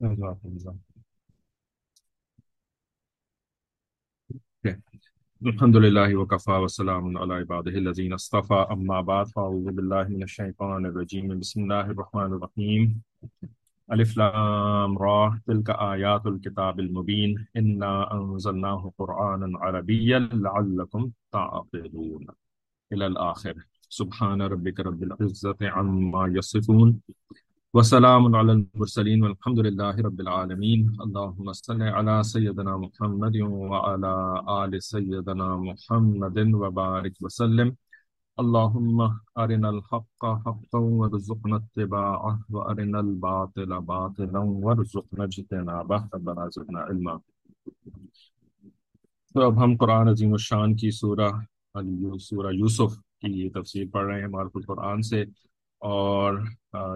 جزاک اللہ الحمد لله وكفى وسلام على عباده الذين اصطفى أما بعد فأعوذ بالله من الشيطان الرجيم بسم الله الرحمن الرحيم ألف لام را تلك آيات الكتاب المبين إنا أنزلناه قرآنا عربيا لعلكم تعقلون إلى الآخر سبحان ربك رب العزة عما يصفون وسلام على المرسلين والحمد لله رب العالمين اللهم صل على سيدنا محمد وعلى آل سيدنا محمد وبارك وسلم. اللهم أرنا الحق حقا وارزقنا اتباعه وأرنا الباطل باطلا وارزقنا اجتنابه ربنا زدنا علما. تو اب ہم قرآن عظیم الشان کی سورہ سورہ یوسف کی یہ تفسیر پڑھ رہے ہیں. معرف القرآن سے اور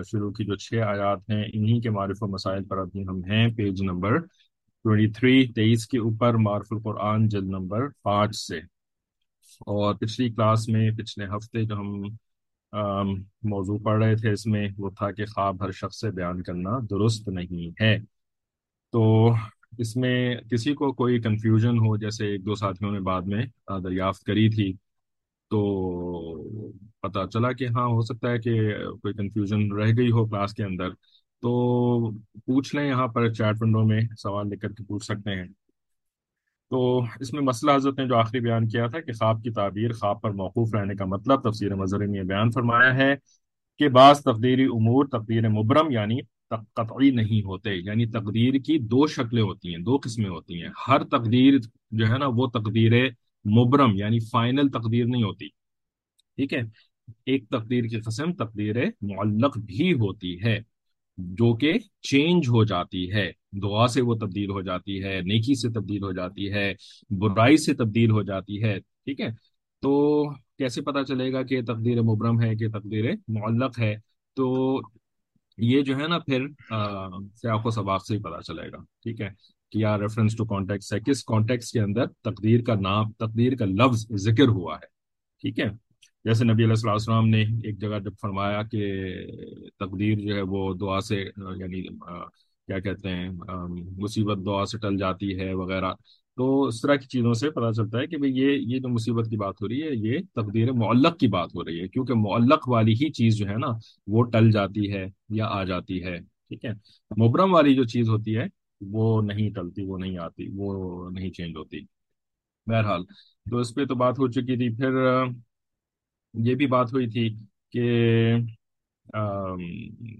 شروع کی جو چھ آیات ہیں، انہی کے معرف و مسائل پر ابھی ہم ہیں، پیج نمبر 23 تیئیس کے اوپر معرف القرآن، جلد نمبر پانچ سے۔ اور پچھلی کلاس میں، پچھلے ہفتے جو ہم موضوع پڑھ رہے تھے، اس میں وہ تھا کہ خواب ہر شخص سے بیان کرنا درست نہیں ہے۔ تو اس میں کسی کو کوئی کنفیوژن ہو، جیسے ایک دو ساتھیوں نے بعد میں دریافت کری تھی، تو پتہ چلا کہ ہاں ہو سکتا ہے کہ کوئی کنفیوژن رہ گئی ہو کلاس کے اندر۔ تو پوچھ لیں یہاں پر چیٹ ونڈو میں، سوال لکھ کر کے پوچھ سکتے ہیں۔ تو اس میں مسئلہ حضرت نے جو آخری بیان کیا تھا کہ خواب کی تعبیر، خواب پر موقوف رہنے کا مطلب تفسیر مظہر میں بیان فرمایا ہے کہ بعض تقدیری امور تقدیر مبرم یعنی قطعی نہیں ہوتے یعنی تقدیر کی دو شکلیں ہوتی ہیں، دو قسمیں ہوتی ہیں۔ ہر تقدیر جو ہے نا، وہ تقدیر مبرم یعنی فائنل تقدیر نہیں ہوتی۔ ٹھیک ہے؟ ایک تقدیر کی قسم تقدیر معلق بھی ہوتی ہے، جو کہ چینج ہو جاتی ہے۔ دعا سے وہ تبدیل ہو جاتی ہے، نیکی سے تبدیل ہو جاتی ہے، برائی سے تبدیل ہو جاتی ہے، ٹھیک ہے؟ تو کیسے پتا چلے گا کہ تقدیر مبرم ہے کہ تقدیر معلق ہے؟ تو یہ جو ہے نا پھر سیاق و سباق سے ہی پتا چلے گا، ٹھیک ہے؟ کیا ریفرنس ٹو کانٹیکس ہے، کس کانٹیکس کے اندر تقدیر کا نام، تقدیر کا لفظ ذکر ہوا ہے، ٹھیک ہے؟ جیسے نبی علیہ السلام نے ایک جگہ جب فرمایا کہ تقدیر جو ہے وہ دعا سے یعنی کیا کہتے ہیں مصیبت دعا سے ٹل جاتی ہے وغیرہ۔ تو اس طرح کی چیزوں سے پتہ چلتا ہے کہ بھئی یہ یہ جو مصیبت کی بات ہو رہی ہے، یہ تقدیر معلق کی بات ہو رہی ہے۔ کیونکہ معلق والی ہی چیز جو ہے نا، وہ ٹل جاتی ہے یا آ جاتی ہے۔ ٹھیک ہے؟ مبرم والی جو چیز ہوتی ہے، وہ نہیں ٹلتی، وہ نہیں آتی، وہ نہیں چینج ہوتی۔ بہرحال، تو اس پہ تو بات ہو چکی تھی۔ پھر یہ بھی بات ہوئی تھی کہ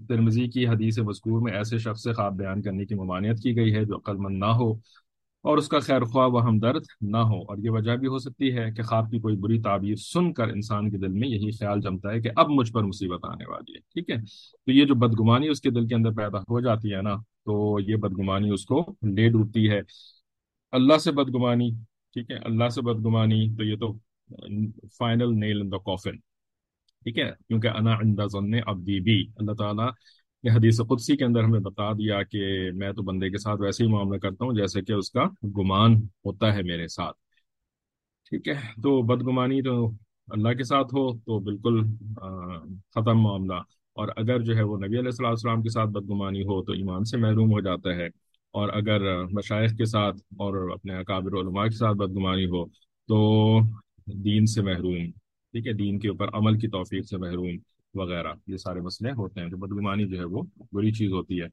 ترمزی کی حدیث مذکور میں ایسے شخص سے خواب بیان کرنے کی ممانعت کی گئی ہے جو عقل مند نہ ہو اور اس کا خیر خواہ و ہمدرد نہ ہو۔ اور یہ وجہ بھی ہو سکتی ہے کہ خواب کی کوئی بری تعبیر سن کر انسان کے دل میں یہی خیال جمتا ہے کہ اب مجھ پر مصیبت آنے والی ہے، ٹھیک ہے؟ تو یہ جو بدگمانی اس کے دل کے اندر پیدا ہو جاتی ہے نا، تو یہ بدگمانی اس کو لے ڈوبتی ہے۔ اللہ سے بدگمانی، ٹھیک ہے؟ اللہ سے بدگمانی، تو یہ تو فائنل نیل ان دا کافن ٹھیک ہے؟ کیونکہ انا عند ظن عبدی بھی اللہ تعالیٰ نے حدیث قدسی کے اندر ہمیں بتا دیا کہ میں تو بندے کے ساتھ ویسے ہی معاملہ کرتا ہوں، جیسے کہ اس کا گمان ہوتا ہے میرے ساتھ۔ ٹھیک ہے؟ تو بدگمانی تو اللہ کے ساتھ ہو تو بالکل ختم معاملہ۔ اور اگر جو ہے وہ نبی علیہ السلام السلام کے ساتھ بدگمانی ہو تو ایمان سے محروم ہو جاتا ہے۔ اور اگر مشائق کے ساتھ اور اپنے اکابر علماء کے ساتھ بدگمانی ہو تو دین سے محروم، ٹھیک ہے، دین کے اوپر عمل کی توفیق سے محروم وغیرہ، یہ سارے مسئلے ہوتے ہیں تو بدگمانی جو ہے وہ بری چیز ہوتی ہے۔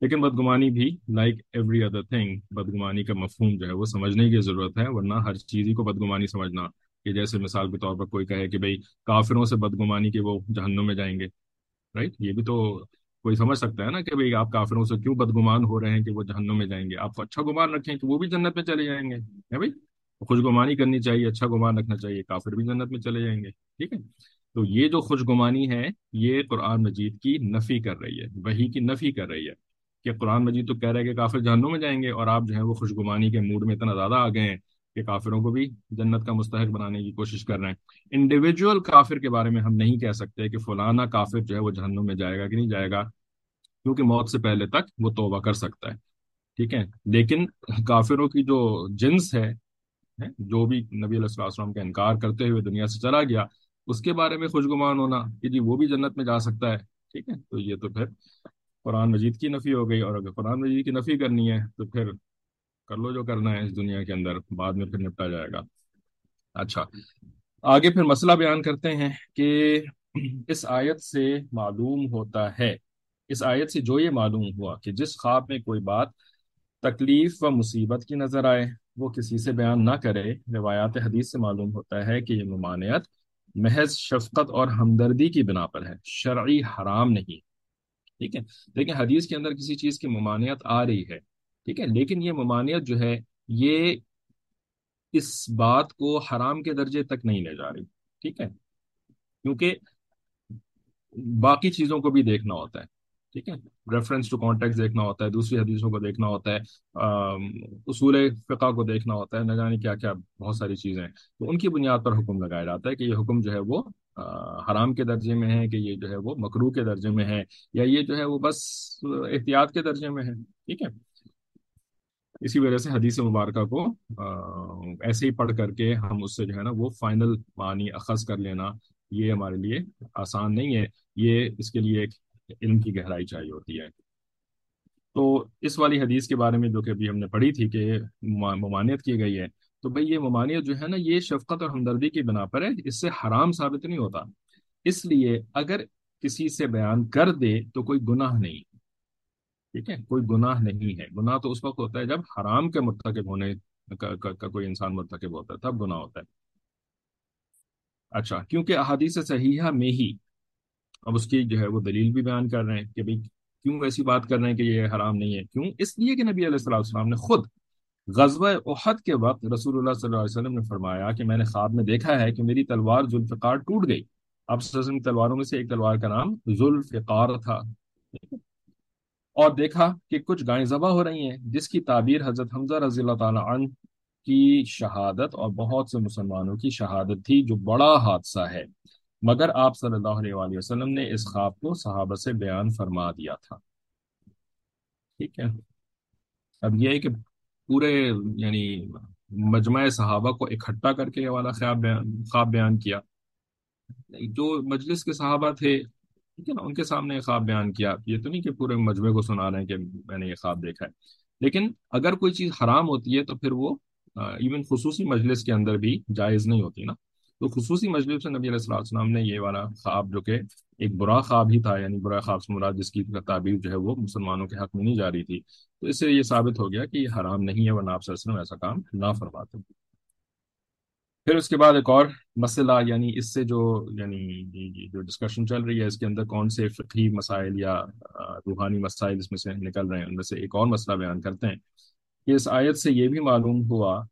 لیکن بدگمانی بھی لائک ایوری ادر تھنگ بدگمانی کا مفہوم جو ہے وہ سمجھنے کی ضرورت ہے، ورنہ ہر چیز ہی کو بدگمانی سمجھنا۔ کہ جیسے مثال کے طور پر کوئی کہے کہ بھائی کافروں سے بدگمانی کے وہ جہنم میں جائیں گے رائٹ یہ بھی تو کوئی سمجھ سکتا ہے نا کہ بھائی آپ کافروں سے کیوں بدگمان ہو رہے ہیں کہ وہ جہنم میں جائیں گے؟ آپ اچھا گمان رکھیں کہ وہ بھی جنت میں چلے جائیں گے بھائی؟ خوش گمانی کرنی چاہیے اچھا گمان رکھنا چاہیے، کافر بھی جنت میں چلے جائیں گے، ٹھیک ہے؟ تو یہ جو خوش گمانی ہے، یہ قرآن مجید کی نفی کر رہی ہے وہی کی نفی کر رہی ہے کہ قرآن مجید تو کہہ رہے ہیں کہ کافر جہنوں میں جائیں گے اور آپ جو ہے وہ خوش گمانی کے موڈ میں اتنا زیادہ آ گئے ہیں کہ کافروں کو بھی جنت کا مستحق بنانے کی کوشش کر رہے ہیں۔ انڈیویجول کافر کے بارے میں ہم نہیں کہہ سکتے کہ فلانا کافر جو ہے وہ جہنم میں جائے گا کہ نہیں جائے گا، کیونکہ موت سے پہلے تک وہ توبہ کر سکتا ہے، ٹھیک ہے؟ لیکن کافروں کی جو جنس ہے جو بھی نبی علیہ السلام کا انکار کرتے ہوئے دنیا سے چلا گیا، اس کے بارے میں خوشگمان ہونا، کہ جی وہ بھی جنت میں جا سکتا ہے، ٹھیک ہے؟ تو یہ تو پھر قرآن مجید کی نفی ہو گئی، اور اگر قرآن مجید کی نفی کرنی ہے، تو پھر کر لو جو کرنا ہے اس دنیا کے اندر، بعد میں پھر نپٹا جائے گا۔ اچھا آگے پھر مسئلہ بیان کرتے ہیں کہ اس آیت سے معلوم ہوتا ہے، اس آیت سے جو یہ معلوم ہوا کہ جس خواب میں کوئی بات تکلیف و مصیبت کی نظر آئے وہ کسی سے بیان نہ کرے، روایات حدیث سے معلوم ہوتا ہے کہ یہ ممانعت محض شفقت اور ہمدردی کی بنا پر ہے، شرعی حرام نہیں۔ ٹھیک ہے؟ لیکن حدیث کے اندر کسی چیز کی ممانعت آ رہی ہے۔ ٹھیک ہے؟ لیکن یہ ممانعت جو ہے، یہ اس بات کو حرام کے درجے تک نہیں لے جا رہی۔ ٹھیک ہے؟ کیونکہ باقی چیزوں کو بھی دیکھنا ہوتا ہے۔ ٹھیک ہے؟ ریفرنس ٹو کانٹیکٹ دیکھنا ہوتا ہے، دوسری حدیثوں کو دیکھنا ہوتا ہے اصول فقہ کو دیکھنا ہوتا ہے، نہ جانے کیا کیا بہت ساری چیزیں تو ان کی بنیاد پر حکم لگایا جاتا ہے کہ یہ حکم جو ہے وہ حرام کے درجے میں ہے کہ یہ جو ہے وہ مکرو کے درجے میں ہے، یا یہ جو ہے وہ بس احتیاط کے درجے میں ہے۔ ٹھیک ہے؟ اسی وجہ سے حدیث مبارکہ کو ایسے ہی پڑھ کر کے ہم اس سے جو ہے نا وہ فائنل معنی اخذ کر لینا، یہ ہمارے لیے آسان نہیں ہے۔ یہ اس کے لیے ایک علم کی گہرائی چاہیے ہوتی ہے۔ تو اس والی حدیث کے بارے میں جو کہ ابھی ہم نے پڑھی تھی کہ ممانعت کی گئی ہے تو بھئی یہ ممانعت جو ہے نا یہ شفقت اور ہمدردی کی بنا پر ہے اس سے حرام ثابت نہیں ہوتا۔ اس لیے اگر کسی سے بیان کر دے تو کوئی گناہ نہیں۔ ٹھیک ہے؟ کوئی گناہ نہیں ہے۔ گناہ تو اس وقت ہوتا ہے جب حرام کے مرتکب ہونے کا, کوئی انسان مرتکب ہوتا ہے تب گناہ ہوتا ہے۔ اچھا کیونکہ احادیث صحیحہ میں ہی اب اس کی جو ہے وہ دلیل بھی بیان کر رہے ہیں کہ بھائی کیوں ایسی بات کر رہے ہیں کہ یہ حرام نہیں ہے؟ کیوں؟ اس لیے کہ نبی علیہ السلام نے خود غزوہ احد کے وقت رسول اللہ صلی اللہ علیہ وسلم نے فرمایا کہ میں نے خواب میں دیکھا ہے کہ میری تلوار ذوالفقار ٹوٹ گئی۔ اب تلواروں میں سے ایک تلوار کا نام ذوالفقار تھا۔ اور دیکھا کہ کچھ گائیں ذبح ہو رہی ہیں، جس کی تعبیر حضرت حمزہ رضی اللہ تعالی عنہ کی شہادت اور بہت سے مسلمانوں کی شہادت تھی، جو بڑا حادثہ ہے۔ مگر آپ صلی اللہ علیہ وآلہ وسلم نے اس خواب کو صحابہ سے بیان فرما دیا تھا۔ ٹھیک ہے۔ اب یہ ہے کہ پورے یعنی مجمع صحابہ کو اکٹھا کر کے یہ والا خواب بیان خواب بیان کیا۔ جو مجلس کے صحابہ تھے، ٹھیک ہے نا، ان کے سامنے خواب بیان کیا۔ یہ تو نہیں کہ پورے مجمع کو سنا رہے ہیں کہ میں نے یہ خواب دیکھا ہے۔ لیکن اگر کوئی چیز حرام ہوتی ہے تو پھر وہ ایون خصوصی مجلس کے اندر بھی جائز نہیں ہوتی نا۔ تو خصوصی مجلس سے نبی علیہ السلام نے یہ والا خواب جو کہ ایک برا خواب ہی تھا یعنی برا خواب سے مراد جس کی تعبیر جو ہے وہ مسلمانوں کے حق میں نہیں جا رہی تھی۔ تو اس سے یہ ثابت ہو گیا کہ یہ حرام نہیں ہے ورنہ آپ وسلم ایسا کام نہ فرماتے۔ پھر اس کے بعد ایک اور مسئلہ یعنی اس سے جو یعنی جو ڈسکشن چل رہی ہے، اس کے اندر کون سے فقہی مسائل یا روحانی مسائل اس میں سے نکل رہے ہیں۔ ان میں سے ایک اور مسئلہ بیان کرتے ہیں۔ کہ اس آیت سے یہ بھی معلوم ہوا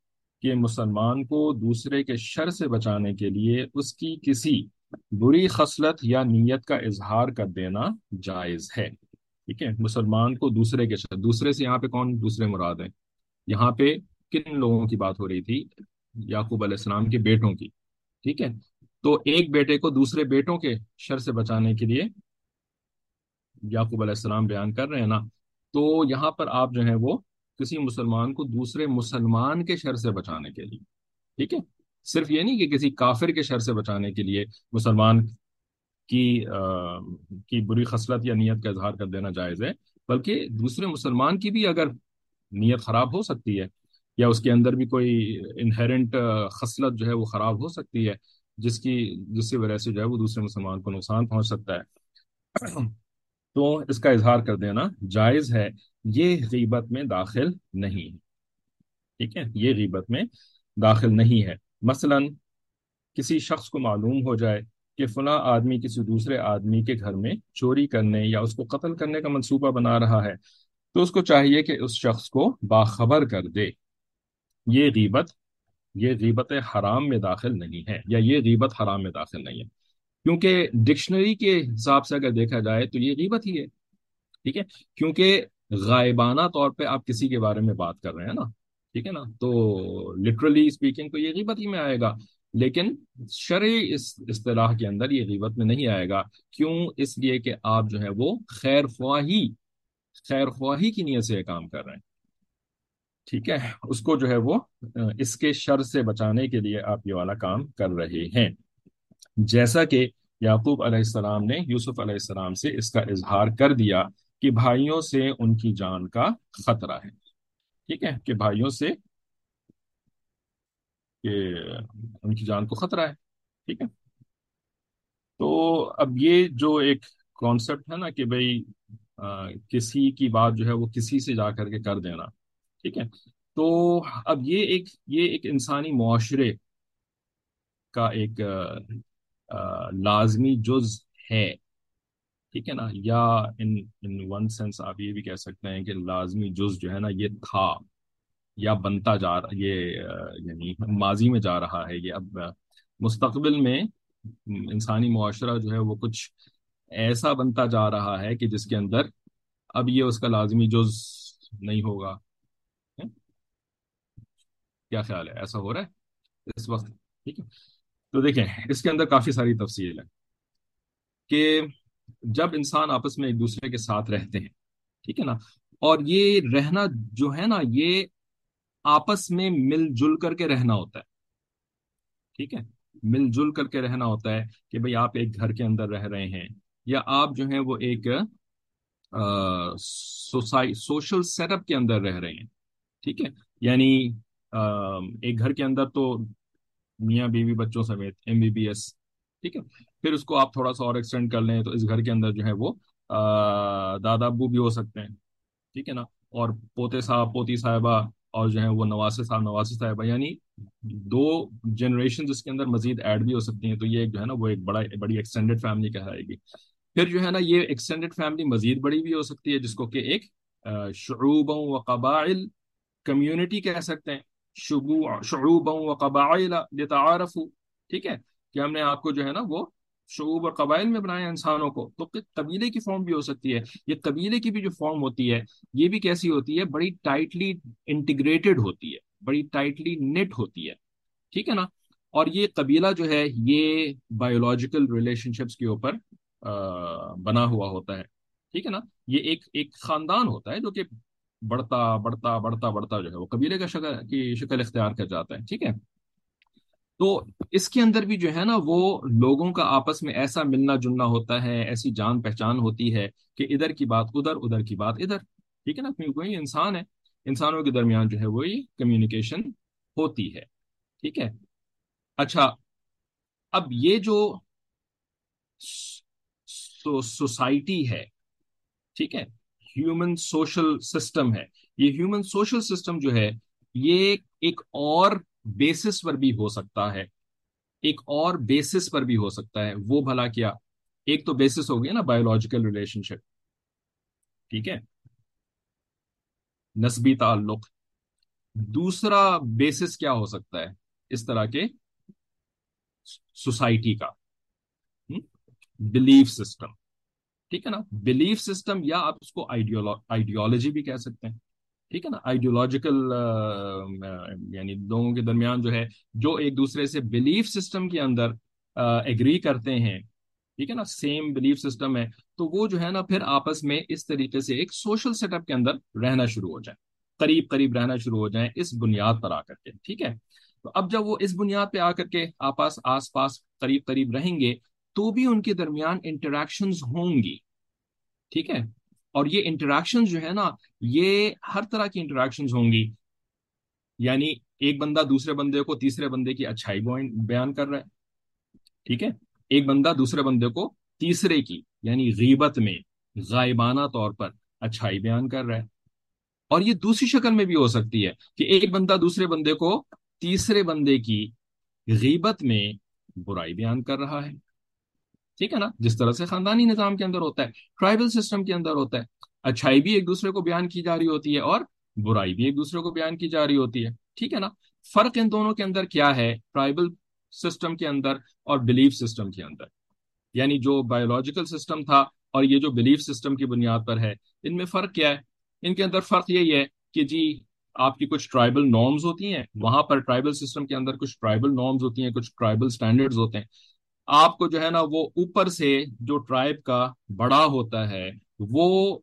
کہ مسلمان کو دوسرے کے شر سے بچانے کے لیے اس کی کسی بری خصلت یا نیت کا اظہار کر دینا جائز ہے۔ ٹھیک ہے؟ مسلمان کو دوسرے کے شر، دوسرے سے یہاں پہ کون دوسرے مراد ہیں؟ یہاں پہ کن لوگوں کی بات ہو رہی تھی؟ یعقوب علیہ السلام کے بیٹوں کی۔ ٹھیک ہے؟ تو ایک بیٹے کو دوسرے بیٹوں کے شر سے بچانے کے لیے یعقوب علیہ السلام بیان کر رہے ہیں نا۔ تو یہاں پر آپ جو ہیں وہ کسی مسلمان کو دوسرے مسلمان کے شر سے بچانے کے لیے، ٹھیک ہے؟ صرف یہ نہیں کہ کسی کافر کے شر سے بچانے کے لیے مسلمان کی کی بری خصلت یا نیت کا اظہار کر دینا جائز ہے، بلکہ دوسرے مسلمان کی بھی اگر نیت خراب ہو سکتی ہے یا اس کے اندر بھی کوئی انہرنٹ خصلت جو ہے وہ خراب ہو سکتی ہے، جس کی جس کی وجہ سے جو ہے وہ دوسرے مسلمان کو نقصان پہنچ سکتا ہے۔ تو اس کا اظہار کر دینا جائز ہے، یہ غیبت میں داخل نہیں ہے۔ ٹھیک ہے، یہ غیبت میں داخل نہیں ہے۔ مثلا کسی شخص کو معلوم ہو جائے کہ فلاں آدمی کسی دوسرے آدمی کے گھر میں چوری کرنے یا اس کو قتل کرنے کا منصوبہ بنا رہا ہے، تو اس کو چاہیے کہ اس شخص کو باخبر کر دے۔ یہ غیبت یہ غیبت حرام میں داخل نہیں ہے یا یہ غیبت حرام میں داخل نہیں ہے۔ کیونکہ ڈکشنری کے حساب سے اگر دیکھا جائے تو یہ غیبت ہی ہے، ٹھیک ہے؟ کیونکہ غائبانہ طور پہ آپ کسی کے بارے میں بات کر رہے ہیں نا، ٹھیک ہے نا؟ تو لٹرلی اسپیکنگ تو یہ غیبت ہی میں آئے گا، لیکن شرعی اس اصطلاح کے اندر یہ غیبت میں نہیں آئے گا۔ کیوں؟ اس لیے کہ آپ جو ہے وہ خیر خواہی خیر خواہی کی نیت سے کام کر رہے ہیں۔ ٹھیک ہے؟ اس کو جو ہے وہ اس کے شر سے بچانے کے لیے آپ یہ والا کام کر رہے ہیں۔ جیسا کہ یعقوب علیہ السلام نے یوسف علیہ السلام سے اس کا اظہار کر دیا کہ بھائیوں سے ان کی جان کا خطرہ ہے۔ ٹھیک ہے؟ کہ بھائیوں سے کہ ان کی جان کو خطرہ ہے۔ ٹھیک ہے؟ تو اب یہ جو ایک کانسیپٹ ہے نا کہ بھائی کسی کی بات جو ہے وہ کسی سے جا کر کے کر دینا۔ ٹھیک ہے؟ تو اب یہ ایک یہ ایک انسانی معاشرے کا ایک لازمی جز ہے ٹھیک ہے نا؟ یا ان ان ون سینس آپ یہ بھی کہہ سکتے ہیں کہ لازمی جز جو ہے نا، یہ تھا، یا بنتا جا رہا، یہ یعنی ماضی میں جا رہا ہے۔ یہ اب مستقبل میں انسانی معاشرہ جو ہے وہ کچھ ایسا بنتا جا رہا ہے کہ جس کے اندر اب یہ اس کا لازمی جز نہیں ہوگا۔ کیا خیال ہے؟ ایسا ہو رہا ہے؟ اس وقت، ٹھیک ہے۔ تو دیکھیں، اس کے اندر کافی ساری تفصیل ہے کہ جب انسان آپس میں ایک دوسرے کے ساتھ رہتے ہیں، ٹھیک ہے نا؟ اور یہ رہنا جو ہے نا، یہ آپس میں مل جل کر کے رہنا ہوتا ہے، ٹھیک ہے؟ مل جل کر کے رہنا ہوتا ہے کہ بھئی آپ ایک گھر کے اندر رہ رہے ہیں یا آپ جو ہیں وہ ایک سوشل سیٹ اپ کے اندر رہ رہے ہیں، ٹھیک ہے؟ یعنی ایک گھر کے اندر تو میاں بیوی بچوں سمیت ایم بی بی ایس ٹھیک ہے؟ پھر اس کو آپ تھوڑا سا اور ایکسٹینڈ کر لیں تو اس گھر کے اندر جو ہے وہ دادا ابو بھی ہو سکتے ہیں، ٹھیک ہے نا؟ اور پوتے صاحب پوتی صاحبہ اور جو ہے وہ نواسے صاحب نواسے صاحبہ یعنی دو جنریشن اس کے اندر مزید ایڈ بھی ہو سکتی ہیں، تو یہ جو ہے نا وہ ایک بڑا، بڑی ایکسٹینڈیڈ فیملی کہلائے گی۔ پھر جو ہے نا یہ ایکسٹینڈیڈ فیملی مزید بڑی بھی ہو سکتی ہے، جس کو کہ ایک شعوب و قبائل کمیونٹی کہہ سکتے ہیں۔ شعوب و قبائل لتعارفوا۔ ٹھیک ہے؟ کہ ہم نے آپ کو جو ہے نا وہ شعوب اور قبائل میں بنایا انسانوں کو۔ تو قبیلے کی فارم بھی ہو سکتی ہے۔ یہ قبیلے کی بھی جو فارم ہوتی ہے، یہ بھی کیسی ہوتی ہے؟ بڑی ٹائٹلی انٹیگریٹڈ ہوتی ہے۔ بڑی ٹائٹلی نیٹ ہوتی ہے۔ ٹھیک ہے نا؟ اور یہ قبیلہ جو ہے، یہ بایولوجیکل ریلیشن شپس کے اوپر بنا ہوا ہوتا ہے۔ ٹھیک ہے نا؟ یہ ایک ایک خاندان ہوتا ہے جو کہ بڑھتا بڑھتا بڑھتا بڑھتا جو ہے وہ قبیلے کا شکل کی شکل اختیار کر جاتا ہے ٹھیک ہے؟ تو اس کے اندر بھی جو ہے نا وہ لوگوں کا آپس میں ایسا ملنا جلنا ہوتا ہے، ایسی جان پہچان ہوتی ہے کہ ادھر کی بات ادھر ادھر کی بات ادھر، ٹھیک ہے نا؟ کیونکہ انسان ہے، انسانوں کے درمیان جو ہے وہی کمیونیکیشن ہوتی ہے، ٹھیک ہے؟ اچھا اب یہ جو سوسائٹی ہے، ٹھیک ہے؟ ہیومن سوشل سسٹم ہے۔ یہ ہیومن سوشل سسٹم جو ہے، یہ ایک اور بیسس پر بھی ہو سکتا ہے۔ ایک اور بیسس پر بھی ہو سکتا ہے۔ وہ بھلا کیا؟ ایک تو بیسس ہو گیا نا بایولوجیکل ریلیشن شپ ٹھیک ہے؟ نسبی تعلق۔ دوسرا بیسس کیا ہو سکتا ہے؟ اس طرح کے سوسائٹی کا۔ بلیف سسٹم ٹھیک ہے نا؟ بلیف سسٹم یا آپ اس کو آئیڈیولوجی بھی کہہ سکتے ہیں۔ ٹھیک ہے نا؟ آئیڈیولوجیکل یعنی لوگوں کے درمیان جو ہے، جو ایک دوسرے سے بلیف سسٹم کے اندر ایگری کرتے ہیں، ٹھیک ہے نا؟ سیم بلیف سسٹم ہے۔ تو وہ جو ہے نا، پھر آپس میں اس طریقے سے ایک سوشل سیٹ اپ کے اندر رہنا شروع ہو جائے۔ قریب قریب رہنا شروع ہو جائیں اس بنیاد پر آ کر کے، ٹھیک ہے؟ تو اب جب وہ اس بنیاد پہ آ کر کے آپس، آس پاس قریب قریب رہیں گے تو بھی ان کے درمیان انٹریکشنز ہوں گی۔ ٹھیک ہے؟ اور یہ انٹریکشن جو ہے نا، یہ ہر طرح کی انٹریکشن ہوں گی۔ یعنی ایک بندہ دوسرے بندے کو تیسرے بندے کی اچھائی بیان کر رہا ہے۔ ٹھیک ہے؟ ایک بندہ دوسرے بندے کو تیسرے کی یعنی غیبت میں، غائبانہ طور پر اچھائی بیان کر رہا ہے۔ اور یہ دوسری شکل میں بھی ہو سکتی ہے کہ ایک بندہ دوسرے بندے کو تیسرے بندے کی غیبت میں برائی بیان کر رہا ہے۔ ٹھیک ہے نا؟ جس طرح سے خاندانی نظام کے اندر ہوتا ہے ٹرائبل سسٹم کے اندر ہوتا ہے۔ اچھائی بھی ایک دوسرے کو بیان کی جا رہی ہوتی ہے اور برائی بھی ایک دوسرے کو بیان کی جا رہی ہوتی ہے۔ ٹھیک ہے نا؟ فرق ان دونوں کے اندر کیا ہے؟ ٹرائبل سسٹم کے اندر اور بلیف سسٹم کے اندر۔ یعنی جو بایولوجیکل سسٹم تھا اور یہ جو بلیف سسٹم کی بنیاد پر ہے، ان میں فرق کیا ہے؟ ان کے اندر فرق یہی ہے کہ جی آپ کی کچھ ٹرائبل نارمز ہوتی ہیں، وہاں پر ٹرائبل سسٹم کے اندر کچھ ٹرائبل نارمز ہوتی ہیں، کچھ ٹرائبل سٹینڈرڈز ہوتے ہیں۔ آپ کو جو ہے نا وہ اوپر سے جو ٹرائب کا بڑا ہوتا ہے، وہ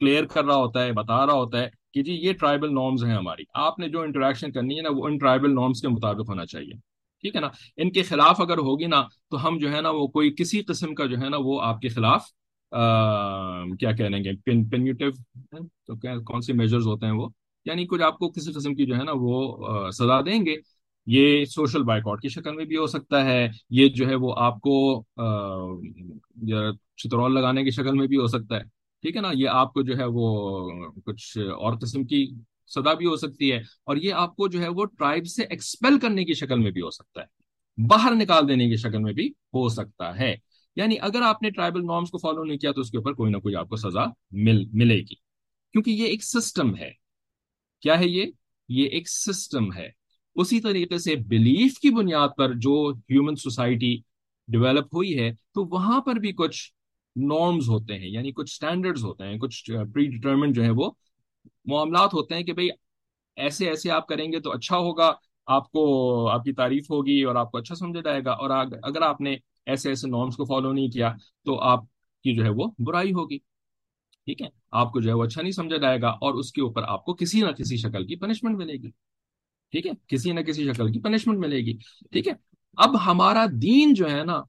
کلیئر کر رہا ہوتا ہے، بتا رہا ہوتا ہے کہ جی یہ ٹرائبل نارمز ہیں ہماری۔ آپ نے جو انٹریکشن کرنی ہے نا، وہ ان ٹرائبل نارمز کے مطابق ہونا چاہیے۔ ٹھیک ہے نا؟ ان کے خلاف اگر ہوگی نا، تو ہم جو ہے نا وہ کوئی کسی قسم کا جو ہے نا وہ آپ کے خلاف کیا کہہ لیں گے پینیوٹیو تو کون سی میجرز ہوتے ہیں وہ؟ یعنی کچھ آپ کو کسی قسم کی جو ہے نا وہ سزا دیں گے۔ یہ سوشل بائک آؤٹ کی شکل میں بھی ہو سکتا ہے، یہ جو ہے وہ آپ کو چترول لگانے کی شکل میں بھی ہو سکتا ہے۔ ٹھیک ہے نا؟ یہ آپ کو جو ہے وہ کچھ اور قسم کی سزا بھی ہو سکتی ہے اور یہ آپ کو جو ہے وہ ٹرائب سے ایکسپیل کرنے کی شکل میں بھی ہو سکتا ہے۔ باہر نکال دینے کی شکل میں بھی ہو سکتا ہے۔ یعنی اگر آپ نے ٹرائبل نارمس کو فالو نہیں کیا تو اس کے اوپر کوئی نہ کوئی آپ کو سزا مل، ملے گی۔ کیونکہ یہ ایک سسٹم ہے۔ کیا ہے یہ؟ یہ ایک سسٹم ہے۔ اسی طریقے سے بلیف کی بنیاد پر جو ہیومن سوسائٹی ڈیولپ ہوئی ہے، تو وہاں پر بھی کچھ نارمز ہوتے ہیں یعنی کچھ سٹینڈرڈز ہوتے ہیں، کچھ پری ڈیٹرمنٹ جو ہے وہ معاملات ہوتے ہیں کہ بھئی ایسے ایسے آپ کریں گے تو اچھا ہوگا، آپ کو، آپ کی تعریف ہوگی اور آپ کو اچھا سمجھا جائے گا، اور اگر آپ نے ایسے ایسے نارمس کو فالو نہیں کیا تو آپ کی جو ہے وہ برائی ہوگی۔ ٹھیک ہے؟ آپ کو جو ہے وہ اچھا نہیں سمجھا جائے گا اور اس کے اوپر آپ کو کسی نہ کسی شکل کی پنشمنٹ ملے گی۔ ٹھیک ہے؟ کسی نہ کسی شکل کی پنشمنٹ ملے گی۔ ٹھیک ہے؟ اب ہمارا دین جو ہے نا،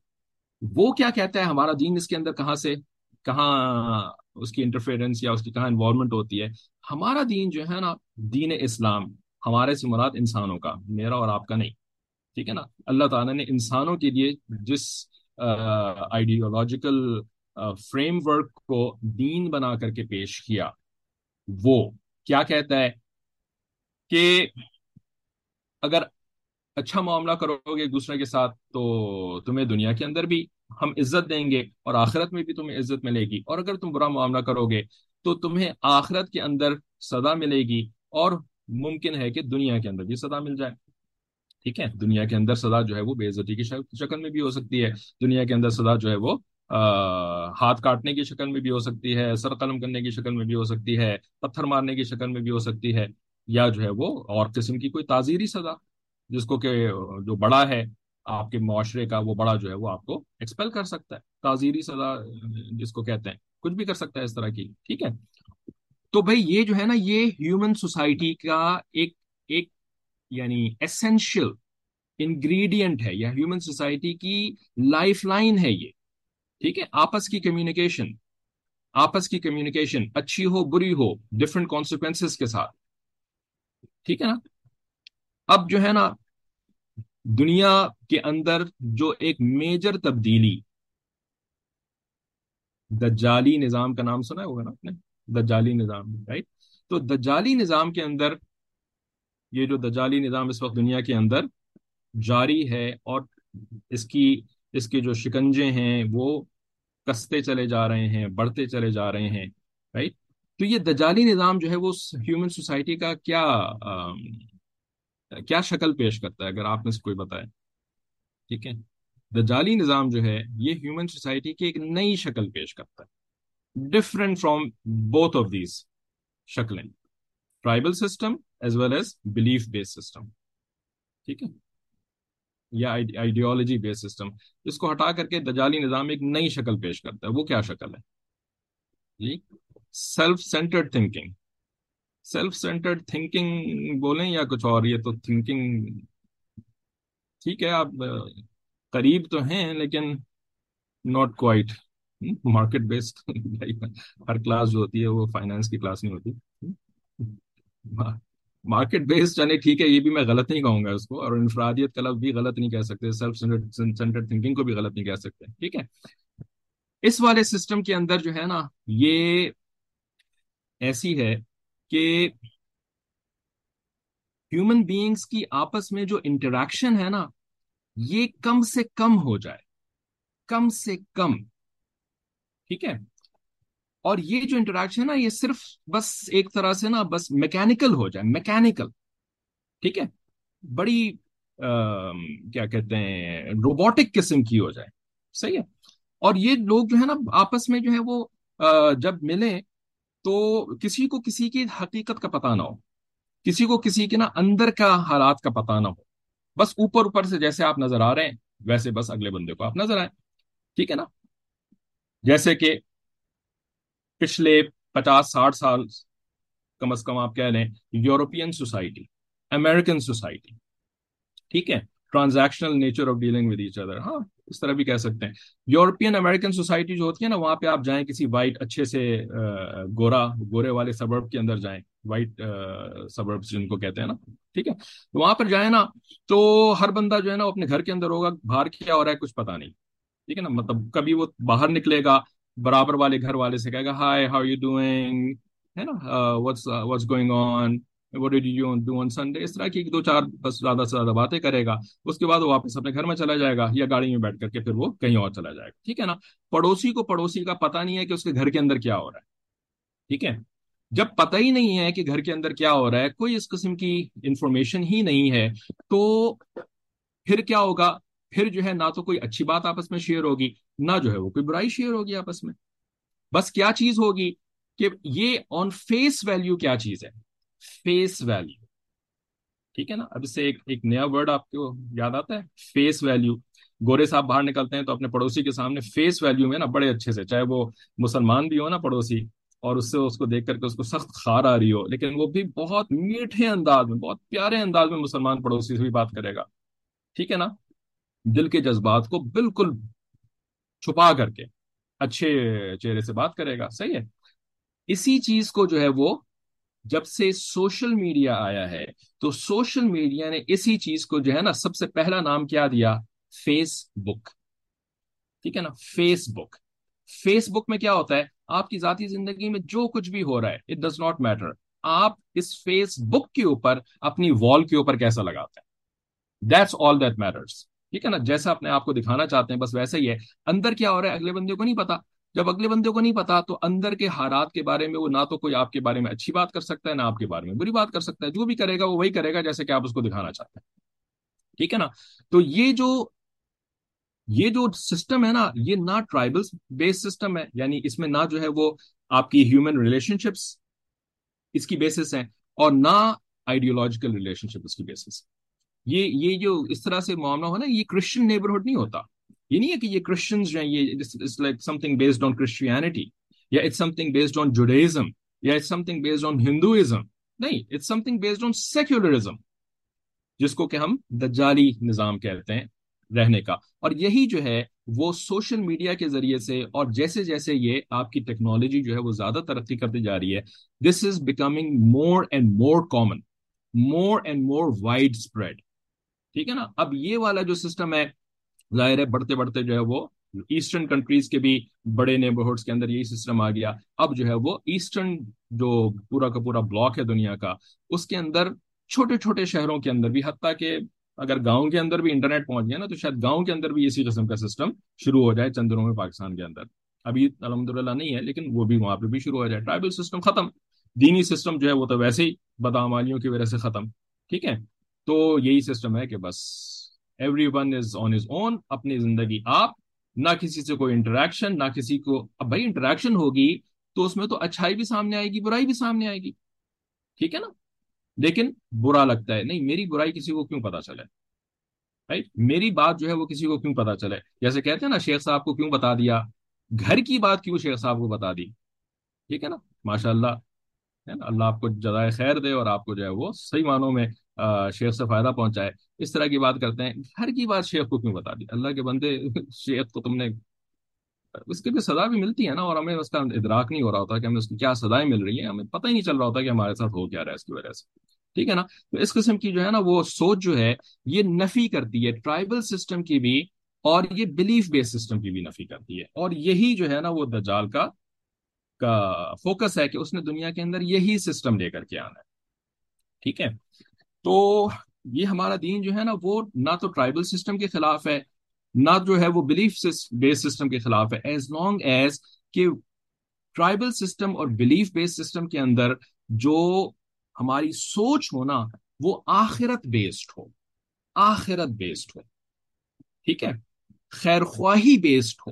وہ کیا کہتا ہے؟ ہمارا دین اس کے اندر کہاں سے، کہاں اس کی انٹرفیئرنس یا اس کی کہاں انوالومنٹ ہوتی ہے؟ ہمارا دین جو ہے نا، دین اسلام، ہمارے سے مراد انسانوں کا، میرا اور آپ کا نہیں۔ ٹھیک ہے نا؟ اللہ تعالیٰ نے انسانوں کے لیے جس آئیڈیولوجیکل فریم ورک کو دین بنا کر کے پیش کیا، وہ کیا کہتا ہے؟ کہ اگر اچھا معاملہ کرو گے ایک دوسرے کے ساتھ، تو تمہیں دنیا کے اندر بھی ہم عزت دیں گے اور آخرت میں بھی تمہیں عزت ملے گی۔ اور اگر تم برا معاملہ کرو گے، تو تمہیں آخرت کے اندر سزا ملے گی اور ممکن ہے کہ دنیا کے اندر بھی سزا مل جائے۔ ٹھیک ہے؟ دنیا کے اندر سزا جو ہے وہ بے عزتی کی شکل میں بھی ہو سکتی ہے۔ دنیا کے اندر سزا جو ہے وہ ہاتھ کاٹنے کی شکل میں بھی ہو سکتی ہے، سر قلم کرنے کی شکل میں بھی ہو سکتی ہے، پتھر مارنے کی شکل میں بھی ہو سکتی ہے۔ یا جو ہے وہ اور قسم کی کوئی تعزیری سزا جس کو کہ جو بڑا ہے آپ کے معاشرے کا وہ بڑا جو ہے وہ آپ کو ایکسپیل کر سکتا ہے، تعزیری سزا، جس کو کہتے ہیں، کچھ بھی کر سکتا ہے اس طرح کی، ٹھیک ہے؟ تو بھائی یہ جو ہے نا یہ ہیومن سوسائٹی کا ایک ایک یعنی اسینشیل انگریڈینٹ ہے یا ہیومن سوسائٹی کی لائف لائن ہے یہ، ٹھیک ہے؟ آپس کی کمیونیکیشن آپس کی کمیونیکیشن اچھی ہو، بری ہو ڈفرنٹ کانسیکوینس کے ساتھ۔ ٹھیک ہے نا؟ اب جو ہے نا، دنیا کے اندر جو ایک میجر تبدیلی، دجالی نظام کا نام سنا ہوگا نا آپ نے؟ دجالی نظام رائٹ تو دجالی نظام کے اندر، یہ جو دجالی نظام اس وقت دنیا کے اندر جاری ہے اور اس کی، اس کے جو شکنجے ہیں وہ کستے چلے جا رہے ہیں، بڑھتے چلے جا رہے ہیں رائٹ تو یہ دجالی نظام جو ہے وہ ہیومن سوسائٹی کا کیا کیا شکل پیش کرتا ہے اگر آپ نے سے کوئی بتایا ٹھیک ہے۔ دجالی نظام جو ہے یہ ہیومن سوسائٹی کی ایک نئی شکل پیش کرتا ہے۔ Different from both of these شکلیں۔ Tribal system as well as belief base system ٹھیک ہے۔ یا آئیڈیالوجی بیس سسٹم اس کو ہٹا کر کے دجالی نظام ایک نئی شکل پیش کرتا ہے۔ وہ کیا شکل ہے؟ جی۔ Self centred thinking self centred thinking بولیں یا کچھ اور، یہ تو تھنکنگ ٹھیک ہے، آپ قریب تو ہیں لیکن ناٹ کوائٹ مارکیٹ بیسڈ ہر کلاس جو ہوتی ہے وہ فائنانس کی کلاس نہیں ہوتی. مارکیٹ بیسڈ یعنی ٹھیک ہے، یہ بھی میں غلط نہیں کہوں گا اس کو، اور انفرادیت کا لفظ بھی غلط نہیں کہہ سکتے سیلف سینٹرڈ تھنکنگ کو بھی غلط نہیں کہہ سکتے، ٹھیک ہے؟ اس والے سسٹم کے اندر جو ہے نا، یہ ایسی ہے کہ ہیومن بینگس کی آپس میں جو انٹریکشن ہے نا، یہ کم سے کم ہو جائے۔ کم سے کم۔ ٹھیک ہے؟ اور یہ جو انٹریکشن ہے نا، یہ صرف بس ایک طرح سے نا، بس میکینکل ہو جائے میکینکل ٹھیک ہے؟ بڑی کیا کہتے ہیں روبوٹک قسم کی ہو جائے۔ صحیح ہے؟ اور یہ لوگ جو ہے نا، آپس میں جو ہے وہ جب ملیں تو کسی کو کسی کی حقیقت کا پتہ نہ ہو۔ کسی کو کسی کے نا اندر کا حالات کا پتہ نہ ہو۔ بس اوپر اوپر سے جیسے آپ نظر آ رہے ہیں، ویسے بس اگلے بندے کو آپ نظر آئے ٹھیک ہے نا؟ جیسے کہ پچھلے پچاس، ساٹھ سال کم از کم آپ کہہ لیں، یورپین سوسائٹی، امریکن سوسائٹی۔ ٹھیک ہے؟ Transactional nature of dealing with each other ہاں۔ اس طرح بھی کہہ سکتے ہیں۔ یورپین امریکن سوسائٹی جو ہوتی ہے نا، وہاں پہ آپ جائیں کسی وائٹ اچھے سے گورا، گورے والے سبرب کے اندر جائیں۔ وائٹ سبرب جن کو کہتے ہیں نا۔ ٹھیک ہے؟ وہاں پر جائیں نا، تو ہر بندہ جو ہے نا اپنے گھر کے اندر ہوگا، باہر کیا ہو رہا ہے کچھ پتا نہیں۔ ٹھیک ہے نا؟ مطلب کبھی وہ باہر نکلے گا، برابر والے گھر والے سے کہے گا ہائی ہاؤ یو ڈوئنگ ہے نا؟ واٹس گوئنگ آن سنڈے اس طرح کی دو چار بس زیادہ سے زیادہ باتیں کرے گا۔ اس کے بعد وہ واپس اپنے گھر میں چلا جائے گا یا گاڑی میں بیٹھ کر کے پھر وہ کہیں اور چلا جائے گا۔ ٹھیک ہے نا؟ پڑوسی کو پڑوسی کا پتا نہیں ہے کہ اس کے گھر کے اندر کیا ہو رہا ہے۔ ٹھیک ہے؟ جب پتہ ہی نہیں ہے کہ گھر کے اندر کیا ہو رہا ہے، کوئی اس قسم کی انفارمیشن ہی نہیں ہے، تو پھر کیا ہوگا؟ پھر جو ہے نہ تو کوئی اچھی بات آپس میں شیئر ہوگی، نہ جو ہے وہ کوئی برائی شیئر ہوگی آپس میں۔ بس کیا چیز ہوگی کہ یہ آن فیس ویلیو کیا چیز ہے؟ فیس ویلیو ٹھیک ہے نا؟ اب اس سے ایک ایک نیا ورڈ آپ کو یاد آتا ہے. فیس ویلیو گورے صاحب باہر نکلتے ہیں تو اپنے پڑوسی کے سامنے فیس ویلیو میں نا بڑے اچھے سے، چاہے وہ مسلمان بھی ہو نا پڑوسی، اور اس سے اس کو دیکھ کر کے اس کو سخت خار آ رہی ہو، لیکن وہ بھی بہت میٹھے انداز میں، بہت پیارے انداز میں مسلمان پڑوسی سے بھی بات کرے گا۔ ٹھیک ہے نا؟ دل کے جذبات کو بالکل چھپا کر کے اچھے چہرے سے بات کرے گا، صحیح ہے؟ اسی چیز کو جو ہے وہ جب سے سوشل میڈیا آیا ہے، تو سوشل میڈیا نے اسی چیز کو جو ہے نا، سب سے پہلا نام کیا دیا فیس بک ٹھیک ہے نا؟ فیس بک فیس بک میں کیا ہوتا ہے؟ آپ کی ذاتی زندگی میں جو کچھ بھی ہو رہا ہے اٹ ڈز ناٹ میٹر آپ اس فیس بک کے اوپر اپنی وال کے اوپر کیسا لگاتے ہیں؟ دیٹس آل دیٹ میٹرس ٹھیک ہے نا؟ جیسا اپنے آپ کو دکھانا چاہتے ہیں، بس ویسا ہی ہے۔ اندر کیا ہو رہا ہے؟ اگلے بندے کو نہیں پتا۔ جب اگلے بندے کو نہیں پتا تو اندر کے حالات کے بارے میں وہ نہ تو کوئی آپ کے بارے میں اچھی بات کر سکتا ہے، نہ آپ کے بارے میں بری بات کر سکتا ہے۔ جو بھی کرے گا وہ وہی کرے گا جیسے کہ آپ اس کو دکھانا چاہتے ہیں۔ ٹھیک ہے نا؟ تو یہ جو یہ جو سسٹم ہے نا، یہ نہ ٹرائبل بیس سسٹم ہے یعنی اس میں نہ جو ہے وہ آپ کی ہیومن ریلیشن شپس اس کی بیسس ہیں اور نہ آئیڈیولوجیکل ریلیشن شپ اس کی بیسس یہ یہ جو اس طرح سے معاملہ ہو نا، یہ کرسچن نیبرہڈ نہیں ہوتا۔ یہ نہیں ہے کہ یہ کرسچنز جو ہیں، یہ like something based on Christianity یا it's something based on Judaism یا it's something based on Hinduism نہیں it's something based on secularism جس کو کہ ہم دجالی نظام کہتے ہیں رہنے کا۔ اور یہی جو ہے، وہ سوشل میڈیا کے ذریعے سے، اور جیسے جیسے یہ آپ کی ٹیکنالوجی جو ہے، وہ زیادہ ترقی کرتی جا رہی ہے this is becoming more and more common more and more widespread ٹھیک ہے نا؟ اب یہ والا جو سسٹم ہے ظاہر ہے، بڑھتے بڑھتے جو ہے وہ ایسٹرن کنٹریز کے بھی بڑے نیبرہڈس کے اندر یہی سسٹم آ گیا۔ اب جو ہے وہ ایسٹرن جو پورا کا پورا بلاک ہے دنیا کا، اس کے اندر چھوٹے چھوٹے شہروں کے اندر بھی، حتیٰ کہ اگر گاؤں کے اندر بھی انٹرنیٹ پہنچ گیا نا، تو شاید گاؤں کے اندر بھی اسی قسم کا سسٹم شروع ہو جائے چند دنوں میں پاکستان کے اندر۔ ابھی الحمد للہ نہیں ہے، لیکن وہ بھی وہاں پہ بھی شروع ہو جائے۔ ٹرائبل سسٹم ختم۔ دینی سسٹم جو ہے وہ تو ویسے ہی بدامالیوں کی وجہ سے ختم۔ ٹھیک ہے؟ تو یہی سسٹم ہے کہ بس۔ ایوری ون از آن از اون اپنی زندگی آپ، نہ کسی سے کوئی انٹریکشن نہ کسی کو اب بھائی انٹریکشن ہوگی تو اس میں تو اچھائی بھی سامنے آئے گی، برائی بھی سامنے آئے گی۔ ٹھیک ہے نا؟ لیکن برا لگتا ہے۔ نہیں، میری برائی کسی کو کیوں پتا چلے؟ رائٹ میری بات جو ہے وہ کسی کو کیوں پتا چلے؟ جیسے کہتے ہیں نا، شیخ صاحب کو کیوں بتا دیا؟ گھر کی بات کیوں شیخ صاحب کو بتا دی؟ ٹھیک ہے نا؟ ماشاء اللہ ہے نا؟ اللہ آپ کو جزائے خیر دے اور آپ کو جو ہے وہ صحیح معنوں میں شیخ سے فائدہ پہنچائے اس طرح کی بات کرتے ہیں۔ ہر کی بات شیخ کو کیوں بتا دی اللہ کے بندے شیخ کو تم نے اس کی بھی سزا بھی ملتی ہے نا، اور ہمیں اس کا ادراک نہیں ہو رہا ہوتا کہ ہمیں اس کی کیا سزائیں مل رہی ہیں۔ ہمیں پتہ ہی نہیں چل رہا ہوتا کہ ہمارے ساتھ ہو کیا رہا ہے اس کی وجہ سے۔ ٹھیک ہے نا؟ تو اس قسم کی جو ہے نا، وہ سوچ جو ہے، یہ نفی کرتی ہے۔ ٹرائبل سسٹم کی بھی اور یہ بلیف بیس سسٹم کی بھی نفی کرتی ہے۔ اور یہی جو ہے نا، وہ دجال کا کا فوکس ہے کہ اس نے دنیا کے اندر یہی سسٹم لے کر کے آنا ہے۔ ٹھیک ہے؟ تو یہ ہمارا دین جو ہے نا وہ نہ تو ٹرائبل سسٹم کے خلاف ہے، نہ جو ہے وہ بلیف بیس سسٹم کے خلاف ہے۔ ایز لانگ ایز کہ ٹرائبل سسٹم اور بلیف بیس سسٹم کے اندر جو ہماری سوچ ہو نا، وہ آخرت بیسڈ ہو۔ آخرت بیسڈ ہو۔ ٹھیک ہے؟ خیر خواہی بیسڈ ہو۔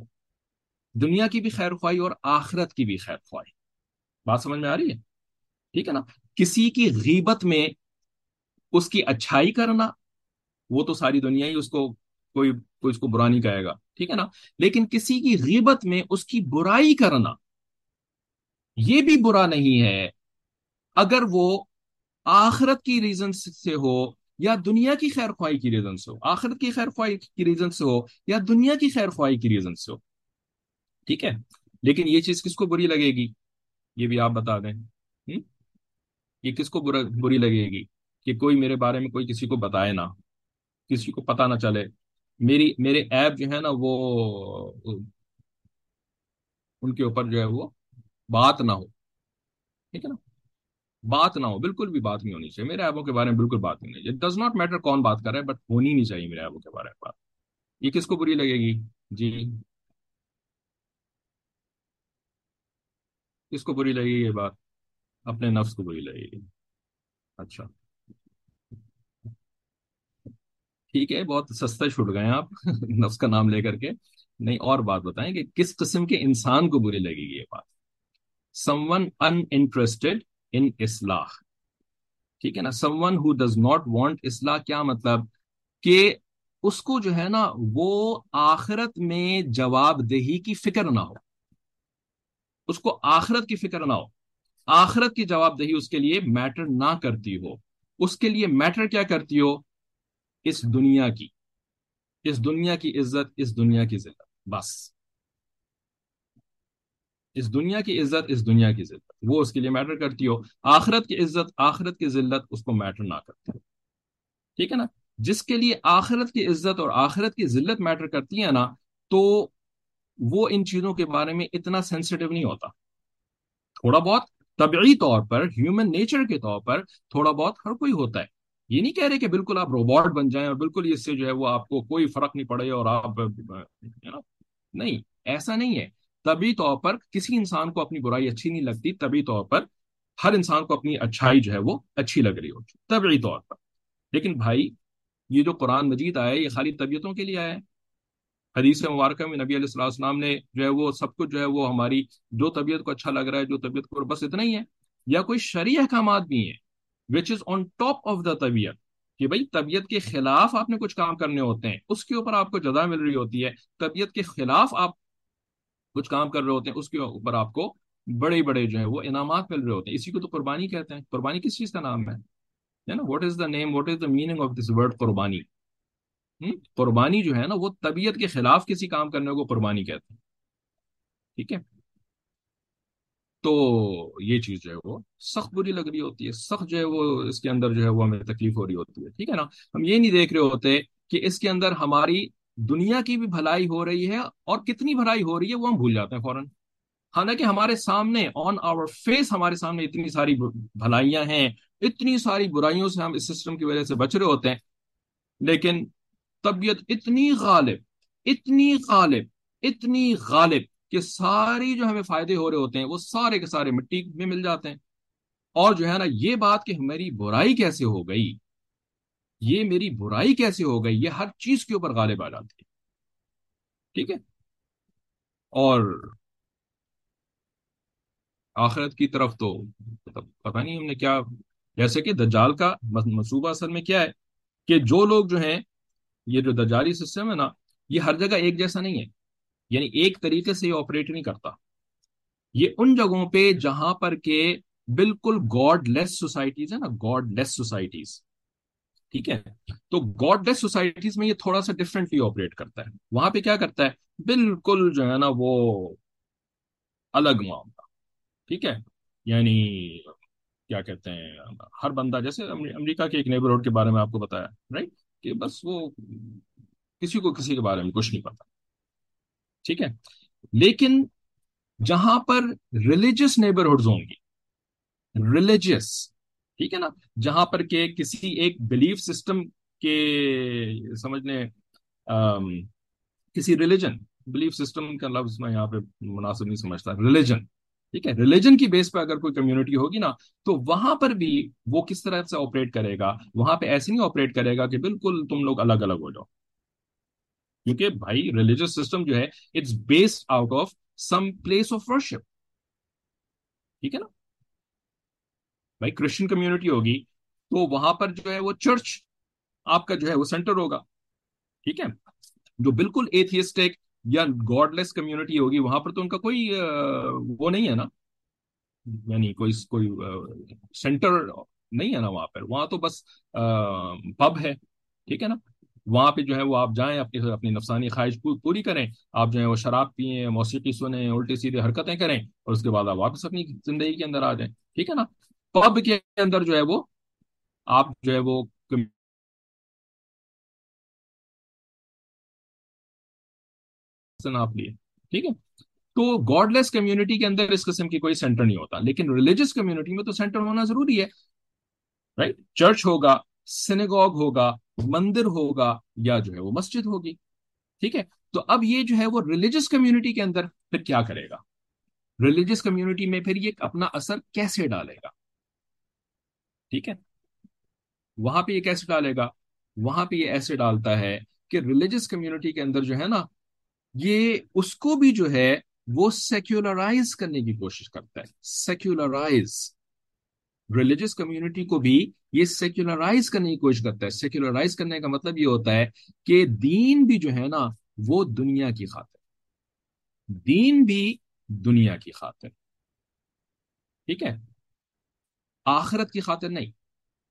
دنیا کی بھی خیر خواہی اور آخرت کی بھی خیر خواہی بات سمجھ میں آ رہی ہے؟ ٹھیک ہے نا؟ کسی کی غیبت میں اس کی اچھائی کرنا، وہ تو ساری دنیا ہی اس کو کوئی کوئی اس کو برا نہیں کہے گا، ٹھیک ہے نا؟ لیکن کسی کی غیبت میں اس کی برائی کرنا، یہ بھی برا نہیں ہے۔ اگر وہ آخرت کی ریزن سے ہو یا دنیا کی خیر خواہی کی ریزن سے ہو، آخرت کی خیر خواہی کی ریزن سے ہو یا دنیا کی خیر خواہی کی ریزن سے ہو، ٹھیک ہے؟ لیکن یہ چیز کس کو بری لگے گی؟ یہ بھی آپ بتا دیں۔ یہ کس کو بری لگے گی؟ کہ کوئی میرے بارے میں کوئی کسی کو بتائے نہ، کسی کو پتا نہ چلے۔ میری، میرے ایپ جو ہے نا وہ، ان کے اوپر جو ہے وہ بات نہ ہو۔ ٹھیک ہے نا؟ بات نہ ہو، بالکل بھی بات نہیں ہونی چاہیے۔ میرے ایپوں کے بارے میں بالکل بات نہیں ہونی چاہیے۔ ڈز ناٹ میٹر کون بات کر رہا ہے بٹ ہونی نہیں چاہیے میرے ایپوں کے بارے میں بات۔ یہ کس کو بری لگے گی؟ جی۔ کس کو بری لگے گی یہ بات؟ اپنے نفس کو بری لگے گی۔ اچھا۔ ٹھیک ہے، بہت سستا چھوٹ گئے آپ نفس کا نام لے کر کے۔ نہیں، اور بات بتائیں کہ کس قسم کے انسان کو بری لگے گی یہ بات؟ Some one in interested in اصلاح ٹھیک ہے نا someone who does not want اصلاح کیا مطلب؟ کہ اس کو جو ہے نا، وہ آخرت میں جواب دہی کی فکر نہ ہو۔ اس کو آخرت کی فکر نہ ہو۔ آخرت کی جواب دہی اس کے لیے میٹر نہ کرتی ہو۔ اس کے لیے میٹر کیا کرتی ہو؟ اس دنیا کی، اس دنیا کی عزت، اس دنیا کی ذلت، بس۔ اس دنیا کی عزت، اس دنیا کی ذلت۔ وہ اس کے لیے میٹر کرتی ہو۔ آخرت کی عزت، آخرت کی ذلت، اس کو میٹر نہ کرتی ہو۔ ٹھیک ہے نا؟ جس کے لیے آخرت کی عزت اور آخرت کی ذلت میٹر کرتی ہے نا، تو وہ ان چیزوں کے بارے میں اتنا سینسٹیو نہیں ہوتا۔ تھوڑا بہت طبعی طور پر ہیومن نیچر کے طور پر تھوڑا بہت ہر کوئی ہوتا ہے۔ یہ نہیں کہہ رہے کہ بالکل آپ روبوٹ بن جائیں اور بالکل اس سے جو ہے وہ آپ کو کوئی فرق نہیں پڑے اور آپ نہیں، ایسا نہیں ہے۔ طبی طور پر کسی انسان کو اپنی برائی اچھی نہیں لگتی طبی طور پر ہر انسان کو اپنی اچھائی جو ہے وہ اچھی لگ رہی ہوتی طبی طور پر۔ لیکن بھائی، یہ جو قرآن مجید آیا ہے، یہ خالی طبیعتوں کے لیے آیا ہے۔ حدیث مبارکہ میں نبی علیہ السلام نے جو ہے وہ سب کچھ جو ہے وہ ہماری جو طبیعت کو اچھا لگ رہا ہے، جو طبیعت کو بس اتنا ہی ہے۔ یا کوئی شرعی احکامات بھی ہیں وچ از آن ٹاپ آف دا طبیعت، کہ بھائی طبیعت کے خلاف آپ نے کچھ کام کرنے ہوتے ہیں، اس کے اوپر آپ کو جزا مل رہی ہوتی ہے، طبیعت کے خلاف آپ کچھ کام کر رہے ہوتے ہیں، اس کے اوپر آپ کو بڑے بڑے جو ہے وہ انعامات مل رہے ہوتے ہیں، اسی کو تو قربانی کہتے ہیں، قربانی کس چیز کا نام ہے نا what is the name what is the meaning of this word قربانی قربانی جو ہے نا وہ طبیعت کے خلاف کسی کام کرنے کو قربانی کہتے ہیں، ٹھیک ہے تو یہ چیز جو ہے وہ سخت بری لگ رہی ہوتی ہے۔ سخت جو ہے وہ اس کے اندر جو ہے وہ ہمیں تکلیف ہو رہی ہوتی ہے۔ ٹھیک ہے نا؟ ہم یہ نہیں دیکھ رہے ہوتے کہ اس کے اندر ہماری دنیا کی بھی بھلائی ہو رہی ہے اور کتنی بھلائی ہو رہی ہے وہ ہم بھول جاتے ہیں فوراً۔ حالانکہ ہمارے سامنے آن آور فیس ہمارے سامنے اتنی ساری بھلائیاں ہیں، اتنی ساری برائیوں سے ہم اس سسٹم کی وجہ سے بچ رہے ہوتے ہیں۔ لیکن طبیعت اتنی غالب اتنی غالب اتنی غالب کہ ساری جو ہمیں فائدے ہو رہے ہوتے ہیں، وہ سارے کے سارے مٹی میں مل جاتے ہیں۔ اور جو ہے نا، یہ بات کہ میری برائی کیسے ہو گئی، یہ میری برائی کیسے ہو گئی، یہ ہر چیز کے اوپر غالب آ جاتی ہے۔ ٹھیک ہے؟ اور آخرت کی طرف تو مطلب پتہ نہیں ہم نے کیا، جیسے کہ دجال کا منصوبہ اصل میں کیا ہے کہ جو لوگ جو ہیں، یہ جو دجالی سسٹم ہے نا، یہ ہر جگہ ایک جیسا نہیں ہے۔ یعنی ایک طریقے سے یہ آپریٹ نہیں کرتا۔ یہ ان جگہوں پہ جہاں پر کہ بالکل گاڈ لیس سوسائٹیز ہے نا گاڈ لیس سوسائٹیز ٹھیک ہے؟ تو گاڈ لیس سوسائٹیز میں یہ تھوڑا سا ڈفرینٹلی آپریٹ کرتا ہے۔ وہاں پہ کیا کرتا ہے؟ بالکل جو ہے نا وہ الگ معاملہ۔ ٹھیک ہے؟ یعنی کیا کہتے ہیں، ہر بندہ جیسے امریکہ کے ایک نیبرہڈ کے بارے میں آپ کو بتایا رائٹ کہ بس وہ کسی کو کسی کے بارے میں کچھ نہیں پتا۔ ٹھیک ہے؟ لیکن جہاں پر ریلیجس نیبرہڈ ہوں گی ریلیجس ٹھیک ہے نا؟ جہاں پر کہ کسی ایک بلیف سسٹم کے سمجھنے کسی ریلیجن بلیف سسٹم کا لفظ میں یہاں پہ مناسب نہیں سمجھتا ریلیجن ٹھیک ہے؟ ریلیجن کی بیس پہ اگر کوئی کمیونٹی ہوگی نا، تو وہاں پر بھی وہ کس طرح سے آپریٹ کرے گا؟ وہاں پہ ایسے نہیں آپریٹ کرے گا کہ بالکل تم لوگ الگ الگ ہو جاؤ۔ کیونکہ بھائی ریلیجس سسٹم جو ہے it's based out of some place of worship ٹھیک ہے نا؟ بھائی کرسچن کمیونٹی ہوگی تو وہاں پر جو ہے وہ چرچ آپ کا جو ہے وہ سینٹر ہوگا۔ ٹھیک ہے؟ جو بالکل ایتھیسٹک یا گاڈ لیس کمیونٹی ہوگی، وہاں پر تو ان کا کوئی وہ نہیں ہے نا۔ یعنی کوئی کوئی سینٹر نہیں ہے نا وہاں پر۔ وہاں تو بس پب ہے۔ ٹھیک ہے نا؟ وہاں پہ جو ہے وہ آپ جائیں، اپنی اپنی نفسانی خواہش پوری کریں۔ آپ جو ہے وہ شراب پئیں، موسیقی سنیں الٹی سیدھے حرکتیں کریں اور اس کے بعد آپ واپس اپنی زندگی کے اندر آ جائیں۔ ٹھیک ہے نا؟ پب کے اندر جو ہے وہ آپ جو ہے وہ آپ لیے۔ ٹھیک ہے؟ تو گاڈ لیس کمیونٹی کے اندر اس قسم کی کوئی سینٹر نہیں ہوتا، لیکن ریلیجس کمیونٹی میں تو سینٹر ہونا ضروری ہے، رائٹ؟ چرچ ہوگا سینگوگ ہوگا مندر ہوگا یا جو ہے وہ مسجد ہوگی۔ ٹھیک ہے؟ تو اب یہ جو ہے وہ ریلیجس کمیونٹی کے اندر پھر کیا کرے گا؟ ریلیجس کمیونٹی میں پھر یہ اپنا اثر کیسے ڈالے گا؟ ٹھیک ہے؟ وہاں پہ یہ کیسے ڈالے گا؟ وہاں پہ یہ ایسے ڈالتا ہے کہ ریلیجس کمیونٹی کے اندر جو ہے نا، یہ اس کو بھی جو ہے وہ سیکولرائز کرنے کی کوشش کرتا ہے۔ سیکولرائز ریلیجس کمیونٹی کو بھی یہ سیکولرائز کرنے کی کوشش کرتا ہے. سیکولرائز کرنے کا مطلب یہ ہوتا ہے کہ دین بھی جو ہے نا وہ دنیا کی خاطر دین بھی دنیا کی خاطر ٹھیک ہے؟ آخرت کی خاطر نہیں.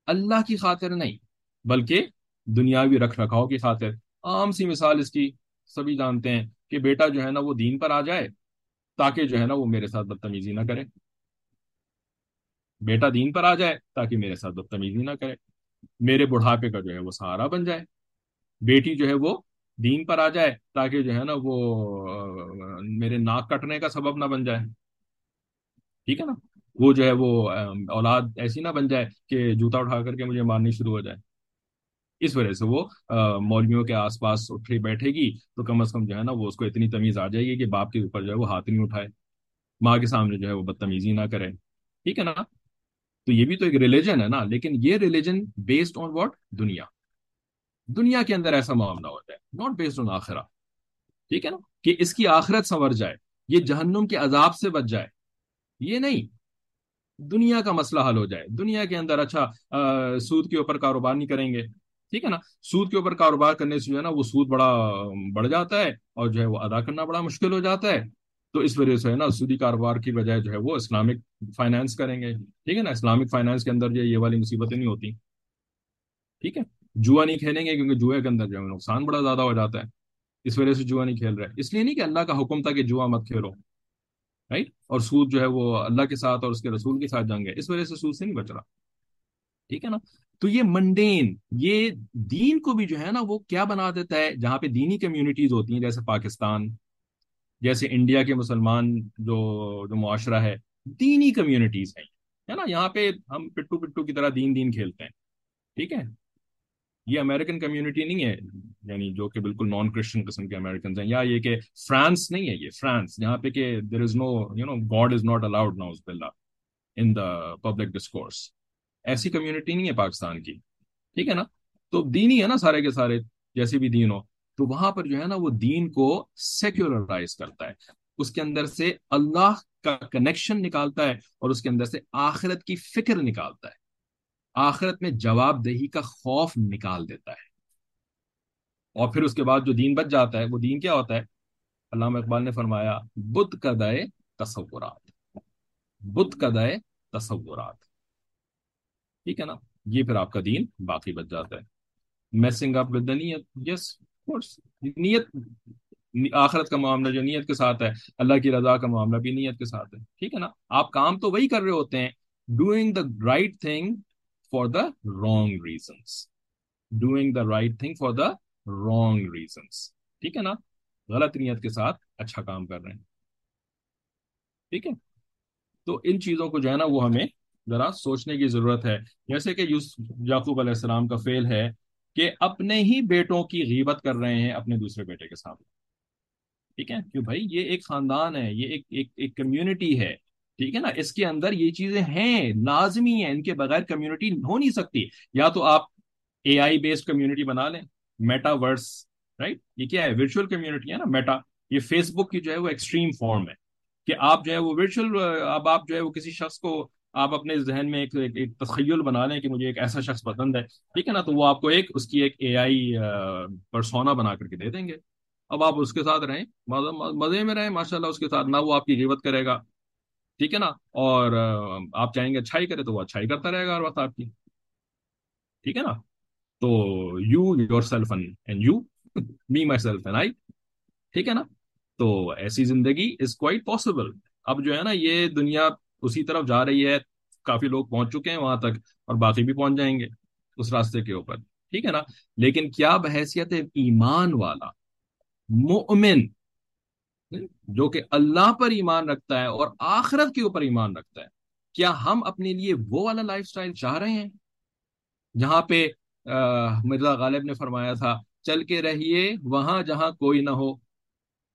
اللہ کی خاطر نہیں. بلکہ دنیاوی رکھ رکھاؤ کی خاطر. عام سی مثال اس کی سبھی جانتے ہیں کہ بیٹا جو ہے نا وہ دین پر آ جائے تاکہ جو ہے نا وہ میرے ساتھ بدتمیزی نہ کرے. بیٹا دین پر آ جائے تاکہ میرے ساتھ بدتمیزی نہ کرے۔ میرے بڑھاپے کا جو ہے وہ سہارا بن جائے۔ بیٹی جو ہے وہ دین پر آ جائے تاکہ جو ہے نا وہ میرے ناک کٹنے کا سبب نہ بن جائے۔ ٹھیک ہے نا؟ وہ جو ہے وہ اولاد ایسی نہ بن جائے کہ جوتا اٹھا کر کے مجھے مارنی شروع ہو جائے۔ اس وجہ سے وہ مولویوں کے آس پاس اٹھے بیٹھے گی تو کم از کم جو ہے نا وہ اس کو اتنی تمیز آ جائے گی کہ باپ کے اوپر جو ہے وہ ہاتھ نہیں اٹھائے۔ ماں کے سامنے جو ہے وہ بدتمیزی نہ کرے۔ ٹھیک ہے نا؟ تو یہ بھی تو ایک ریلیجن ہے نا، لیکن یہ ریلیجن بیسڈ آن واٹ دنیا۔ دنیا کے اندر ایسا معاملہ ہوتا ہے ناٹ بیسڈ آن آخرا ٹھیک ہے نا؟ کہ اس کی آخرت سنور جائے، یہ جہنم کے عذاب سے بچ جائے۔ یہ نہیں۔ دنیا کا مسئلہ حل ہو جائے۔ دنیا کے اندر اچھا سود کے اوپر کاروبار نہیں کریں گے۔ ٹھیک ہے نا؟ سود کے اوپر کاروبار کرنے سے جو ہے نا، وہ سود بڑا، بڑھ جاتا ہے اور جو ہے وہ ادا کرنا بڑا مشکل ہو جاتا ہے۔ تو اس وجہ سے ہے نا سودی کاروبار کی بجائے جو ہے وہ اسلامک فائنانس کریں گے۔ ٹھیک ہے نا؟ اسلامک فائنانس کے اندر جو یہ والی مصیبتیں نہیں ہوتی۔ ٹھیک ہے؟ جوا نہیں کھیلیں گے کیونکہ جوئے کے اندر جو ہے نقصان بڑا زیادہ ہو جاتا ہے۔ اس وجہ سے جوا نہیں کھیل رہے۔ اس لیے نہیں کہ اللہ کا حکم تھا کہ جوا مت کھیلو۔ رائٹ اور سود جو ہے وہ اللہ کے ساتھ اور اس کے رسول کے ساتھ جنگ ہے۔ اس وجہ سے سود سے نہیں بچ رہا۔ ٹھیک ہے نا؟ تو یہ منڈین یہ دین کو بھی جو ہے نا وہ کیا بنا دیتا ہے؟ جہاں پہ دینی کمیونٹیز ہوتی ہیں، جیسے پاکستان جیسے انڈیا کے مسلمان جو جو معاشرہ ہے، دینی کمیونٹیز ہیں، ہے نا؟ یہاں پہ ہم پٹو پٹو کی طرح دین دین کھیلتے ہیں، ٹھیک ہے؟ یہ امریکن کمیونٹی نہیں ہے یعنی جو کہ بالکل نان کرسچن قسم کے امریکنز ہیں، یا یہ کہ فرانس نہیں ہے، یہ فرانس جہاں پہ کہ there is no you know God is not allowed now's بلّہ ان دا پبلک ڈسکورس ایسی کمیونٹی نہیں ہے پاکستان کی، ٹھیک ہے نا؟ تو دین ہی ہے نا سارے کے سارے، جیسے بھی دین ہو۔ تو وہاں پر جو ہے نا وہ دین کو سیکولرائز کرتا ہے۔ اس کے اندر سے اللہ کا کنیکشن نکالتا ہے اور اس کے اندر سے آخرت کی فکر نکالتا ہے۔ آخرت میں جواب دہی کا خوف نکال دیتا ہے۔ اور پھر اس کے بعد جو دین بچ جاتا ہے، وہ دین کیا ہوتا ہے؟ علامہ اقبال نے فرمایا بدھ کا دائے تصورات۔ بدھ کا دائے تصورات۔ ٹھیک ہے نا؟ یہ پھر آپ کا دین باقی بچ جاتا ہے۔ میسنگ اپ ود نیت۔ یس نیت آخرت کا معاملہ جو نیت کے ساتھ ہے، اللہ کی رضا کا معاملہ بھی نیت کے ساتھ ہے، ٹھیک ہے نا؟ آپ کام تو وہی کر رہے ہوتے ہیں doing the right thing for the wrong reasons doing the right thing for the wrong reasons ٹھیک ہے نا؟ غلط نیت کے ساتھ اچھا کام کر رہے ہیں۔ ٹھیک ہے؟ تو ان چیزوں کو جو ہے نا، وہ ہمیں ذرا سوچنے کی ضرورت ہے۔ جیسے کہ یعقوب علیہ السلام کا فیل ہے کہ اپنے ہی بیٹوں کی غیبت کر رہے ہیں اپنے دوسرے بیٹے کے سامنے۔ ٹھیک ہے؟ کہ بھائی؟ یہ ایک خاندان ہے، یہ ایک ایک ایک کمیونٹی ہے۔ ٹھیک ہے نا؟ اس کے اندر یہ چیزیں ہیں، لازمی ہیں، ان کے بغیر کمیونٹی ہو نہیں سکتی۔ یا تو آپ اے آئی بیسڈ کمیونٹی بنا لیں میٹا ورس رائٹ یہ کیا ہے؟ ورچوئل کمیونٹی ہے نا میٹا یہ فیس بک کی جو ہے وہ ایکسٹریم فارم ہے کہ آپ جو ہے وہ ورچوئل اب آپ جو ہے وہ کسی شخص کو آپ اپنے ذہن میں ایک ایک تخیل بنا لیں کہ مجھے ایک ایسا شخص پسند ہے، ٹھیک ہے نا؟ تو وہ آپ کو ایک اس کی ایک اے آئی پرسونا بنا کر کے دے دیں گے۔ اب آپ اس کے ساتھ رہیں مزے میں رہیں ماشاء اللہ اس کے ساتھ، نہ وہ آپ کی غیبت کرے گا۔ ٹھیک ہے نا؟ اور آپ چاہیں گے اچھائی کرے تو وہ اچھائی کرتا رہے گا ہر وقت آپ کی۔ ٹھیک ہے نا؟ تو you yourself and you me myself and I ٹھیک ہے نا؟ تو ایسی زندگی از کوائٹ پاسبل اب جو ہے نا، یہ دنیا اسی طرف جا رہی ہے، کافی لوگ پہنچ چکے ہیں وہاں تک اور باقی بھی پہنچ جائیں گے اس راستے کے اوپر، ٹھیک ہے نا؟ لیکن کیا بحیثیت ایمان والا مومن جو کہ اللہ پر ایمان رکھتا ہے اور آخرت کے اوپر ایمان رکھتا ہے، کیا ہم اپنے لیے وہ والا لائف سٹائل چاہ رہے ہیں؟ جہاں پہ مرزا غالب نے فرمایا تھا، چل کے رہیے وہاں جہاں کوئی نہ ہو۔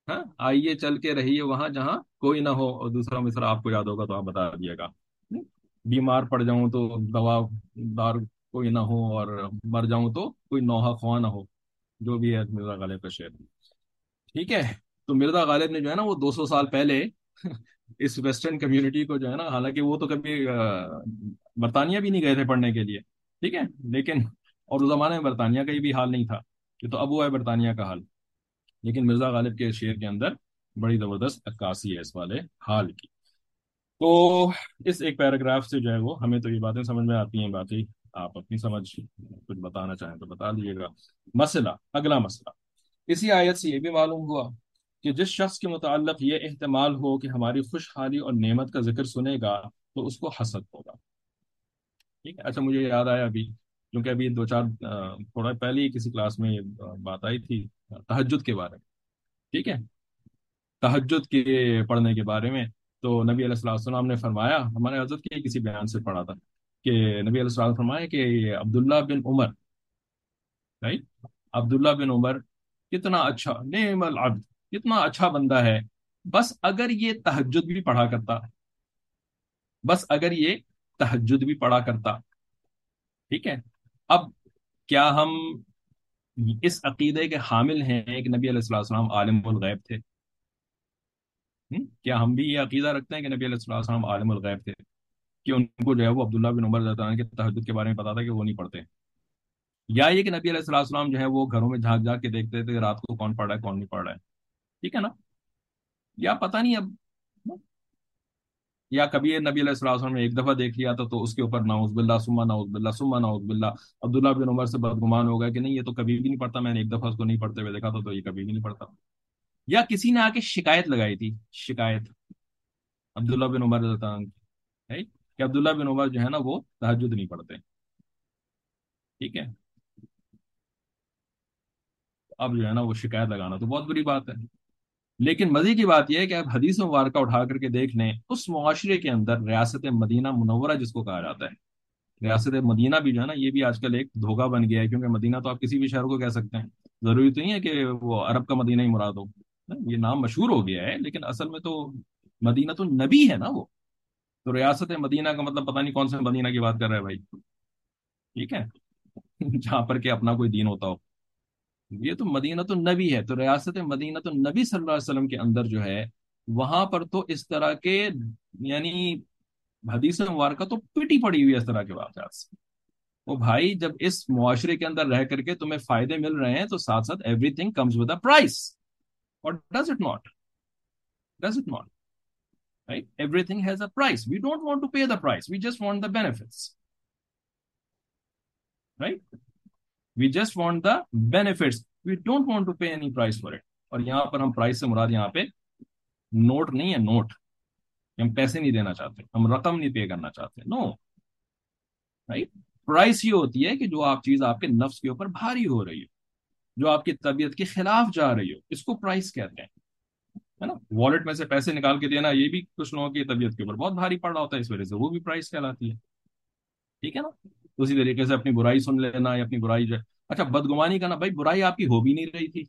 ہاں آئیے، چل کے رہیے وہاں جہاں کوئی نہ ہو اور دوسرا مصرا آپ کو یاد ہوگا تو آپ بتا دیے گا۔ بیمار پڑ جاؤں تو دوا دار کوئی نہ ہو اور مر جاؤں تو کوئی نوحہ خواہ نہ ہو، جو بھی ہے مرزا غالب کا شعر۔ ٹھیک ہے، تو مرزا غالب نے جو ہے نا وہ دو سو سال پہلے اس ویسٹرن کمیونٹی کو جو ہے نا، حالانکہ وہ تو کبھی برطانیہ بھی نہیں گئے تھے پڑھنے کے لیے۔ ٹھیک ہے، لیکن اور اس زمانے میں برطانیہ کا بھی حال نہیں تھا، یہ تو اب وہ ہے برطانیہ کا حال۔ لیکن مرزا غالب کے شعر کے اندر بڑی زبردست عکاسی ہے اس والے حال کی۔ تو اس ایک پیراگراف سے جو ہے وہ ہمیں تو یہ باتیں سمجھ میں آتی ہیں، باقی آپ اپنی سمجھ کچھ بتانا چاہیں تو بتا دیجیے گا۔ مسئلہ، اگلا مسئلہ۔ اسی آیت سے یہ بھی معلوم ہوا کہ جس شخص کے متعلق یہ احتمال ہو کہ ہماری خوشحالی اور نعمت کا ذکر سنے گا تو اس کو حسد ہوگا۔ ٹھیک ہے؟ اچھا مجھے یاد آیا ابھی، کیونکہ ابھی دو چار تھوڑا پہلے ہی کسی کلاس میں یہ بات آئی تھی۔ تہجد کے بارے میں، ٹھیک ہے؟ تہجد کے پڑھنے کے بارے میں تو نبی علیہ السلام نے فرمایا، ہمارے حضرت کے کسی بیان سے پڑھا تھا کہ نبی علیہ السلام فرمایا کہ عبداللہ بن عمر رائٹ عبداللہ بن عمر کتنا اچھا نعم العبد، کتنا اچھا بندہ ہے۔ بس اگر یہ تہجد بھی پڑھا کرتا، بس اگر یہ تہجد بھی پڑھا کرتا، ٹھیک ہے؟ اب کیا ہم اس عقیدے کے حامل ہیں کہ نبی علیہ السلام عالم الغیب تھے۔ کیا ہم بھی یہ عقیدہ رکھتے ہیں کہ نبی علیہ السلام عالم الغیب تھے؟ کہ ان کو جو ہے وہ عبداللہ بن عمر کے تحجد کے بارے میں پتا تھا کہ وہ نہیں پڑھتے۔ یا یہ کہ نبی علیہ السلام جو ہے وہ گھروں میں جھانک جھانک کے دیکھتے تھے رات کو کون پڑھ رہا ہے، کون نہیں پڑھ رہا ہے۔ ٹھیک ہے نا؟ یا پتہ نہیں اب یا کبھی نبی علیہ السلام نے ایک دفعہ دیکھ لیا تھا تو اس کے اوپر ناؤز بلّہ سما ناؤز بلّہ سما ناؤز بلّہ عبداللہ بن عمر سے بدگمان ہو گیا کہ نہیں، یہ تو کبھی بھی نہیں پڑھتا، میں نے ایک دفعہ اس کو نہیں پڑھتے ہوئے دیکھا تھا تو یہ کبھی بھی نہیں پڑھتا۔ یا کسی نے آ کے شکایت لگائی تھی، شکایت۔ عبداللہ بن عمر کہ عبداللہ بن عمر جو ہے نا وہ تحجد نہیں پڑھتے۔ ٹھیک ہے؟ اب جو ہے نا وہ شکایت لگانا تو بہت بری بات ہے۔ لیکن مزے کی بات یہ ہے کہ آپ حدیث مبارکہ اٹھا کر کے دیکھ لیں، اس معاشرے کے اندر ریاست مدینہ منورہ جس کو کہا جاتا ہے۔ ریاست مدینہ بھی جو ہے نا، یہ بھی آج کل ایک دھوکہ بن گیا ہے، کیونکہ مدینہ تو آپ کسی بھی شہر کو کہہ سکتے ہیں۔ ضروری تو نہیں ہے کہ وہ عرب کا مدینہ ہی مراد ہو۔ یہ نام مشہور ہو گیا ہے، لیکن اصل میں تو مدینہ تو نبی ہے نا وہ۔ تو ریاست مدینہ کا مطلب پتہ نہیں کون سے مدینہ کی بات کر رہا ہے بھائی۔ ٹھیک ہے؟ جہاں پر کہ اپنا کوئی دین ہوتا ہو۔ یہ تو مدینہ تو نبی ہے، تو ریاست مدینہ تو نبی صلی اللہ علیہ وسلم کے اندر جو ہے، وہاں پر تو اس طرح کے یعنی حدیث مبارکہ تو پٹی پڑی ہوئی اس طرح کے واقعات سے۔ وہ بھائی، جب اس معاشرے کے اندر رہ کر کے تمہیں فائدے مل رہے ہیں، تو ساتھ ساتھ everything comes with a price اور does it not does it not right? Everything has a price. We don't want to pay the price. We just want the benefits. Right? We just want the benefits. We don't want to pay any price for it. اور یہاں پر ہم price سے مراد یہاں پہ note نہیں ہے note ہم پیسے نہیں دینا چاہتے. ہم رقم نہیں پے کرنا چاہتے. نو رائٹ پرائس یہ ہوتی ہے کہ جو آپ چیز آپ کے نفس کے اوپر بھاری ہو رہی ہو، جو آپ کی طبیعت کے خلاف جا رہی ہو، اس کو پرائس کہتے ہیں. ہے نا؟ والٹ میں سے پیسے نکال کے دینا، یہ بھی کچھ لوگوں کی طبیعت کے اوپر بہت بھاری پڑ رہا ہوتا ہے، اس وجہ سے وہ بھی پرائز کہلاتی ہے. ٹھیک ہے نا؟ اسی طریقے سے اپنی برائی سن لینا یا اپنی برائی جو ہے۔ اچھا بدگمانی کا نا بھائی برائی آپ کی ہو بھی نہیں رہی تھی۔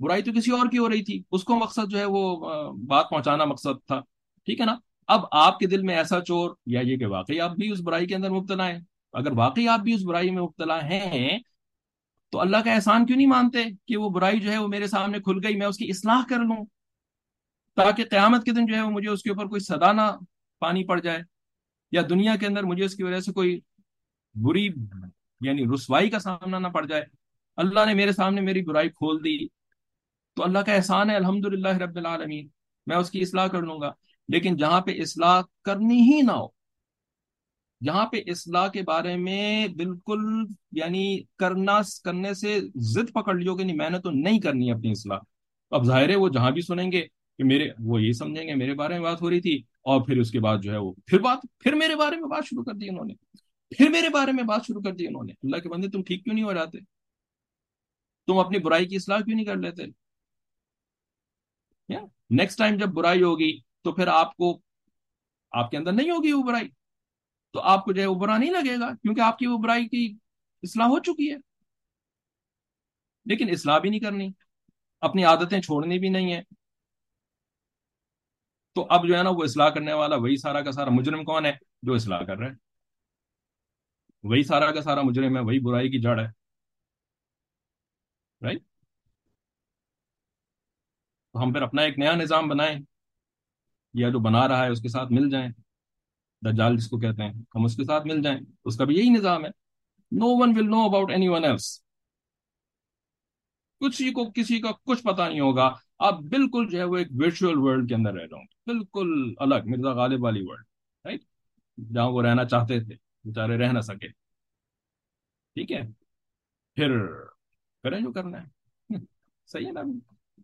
برائی تو کسی اور کی ہو رہی تھی۔ اس کو مقصد جو ہے وہ بات پہنچانا مقصد تھا۔ ٹھیک ہے نا؟ اب آپ کے دل میں ایسا چور، یا یہ کہ واقعی آپ بھی اس برائی کے اندر مبتلا ہیں۔ اگر واقعی آپ بھی اس برائی میں مبتلا ہیں، تو اللہ کا احسان کیوں نہیں مانتے کہ وہ برائی جو ہے وہ میرے سامنے کھل گئی، میں اس کی اصلاح کر لوں؟ تاکہ قیامت کے دن جو ہے وہ مجھے اس کے اوپر کوئی صدا نہ پانی پڑ جائے۔ یا دنیا کے اندر مجھے اس کی وجہ سے کوئی بری یعنی رسوائی کا سامنا نہ پڑ جائے۔ اللہ نے میرے سامنے میری برائی کھول دی۔ تو اللہ کا احسان ہے الحمد رب العالمین۔ میں اس کی اصلاح کر لوں گا۔ لیکن جہاں پہ اصلاح کرنی ہی نہ ہو یہاں پہ اصلاح کے بارے میں بالکل یعنی کرنا، کرنے سے ضد پکڑ لیو کہ نہیں، میں نے تو نہیں کرنی اپنی اصلاح۔ اب ظاہر ہے، وہ جہاں بھی سنیں گے کہ میرے، وہ یہی سمجھیں گے، میرے بارے میں بات ہو رہی تھی، اور پھر اس کے بعد جو ہے وہ، پھر بات، پھر میرے بارے میں بات شروع کر دی انہوں نے۔ پھر میرے بارے میں بات شروع کر دی انہوں نے۔ اللہ کے بندے، تم ٹھیک کیوں نہیں ہو جاتے؟ تم اپنی برائی کی اصلاح کیوں نہیں کر لیتے؟ نیکسٹ ٹائم جب برائی ہوگی تو پھر آپ کو، آپ کے اندر نہیں ہوگی وہ برائی۔ تو آپ کو جو ہے وہ برا نہیں لگے گا، کیونکہ آپ کی وہ برائی کی اصلاح ہو چکی ہے۔ لیکن اصلاح بھی نہیں کرنی، اپنی عادتیں چھوڑنی بھی نہیں ہے۔ تو اب جو ہے نا وہ اصلاح کرنے والا، وہی سارا کا سارا مجرم کون ہے جو اصلاح کر رہا ہے؟ وہی سارا کا سارا مجرم ہے، وہی برائی کی جڑ ہے۔ رائٹ تو ہم پھر اپنا ایک نیا نظام بنائیں۔ یا جو بنا رہا ہے، اس کے ساتھ مل جائیں۔ دجال جس کو کہتے ہیں، ہم اس کے ساتھ مل جائیں۔ اس کا بھی یہی نظام ہے۔ No one will know about anyone else کسی کو، کسی کا کچھ پتا نہیں ہوگا۔ آپ بالکل جو ہے، وہ ایک ورچوئل ورلڈ کے اندر رہ رہا ہوں۔ بالکل الگ، مرزا غالب والی ورلڈ رائٹ جہاں وہ رہنا چاہتے تھے۔ بیچارے رہ نہ سکے۔ ٹھیک ہے۔ پھر کریں جو کرنا ہے۔ صحیح ہے نا۔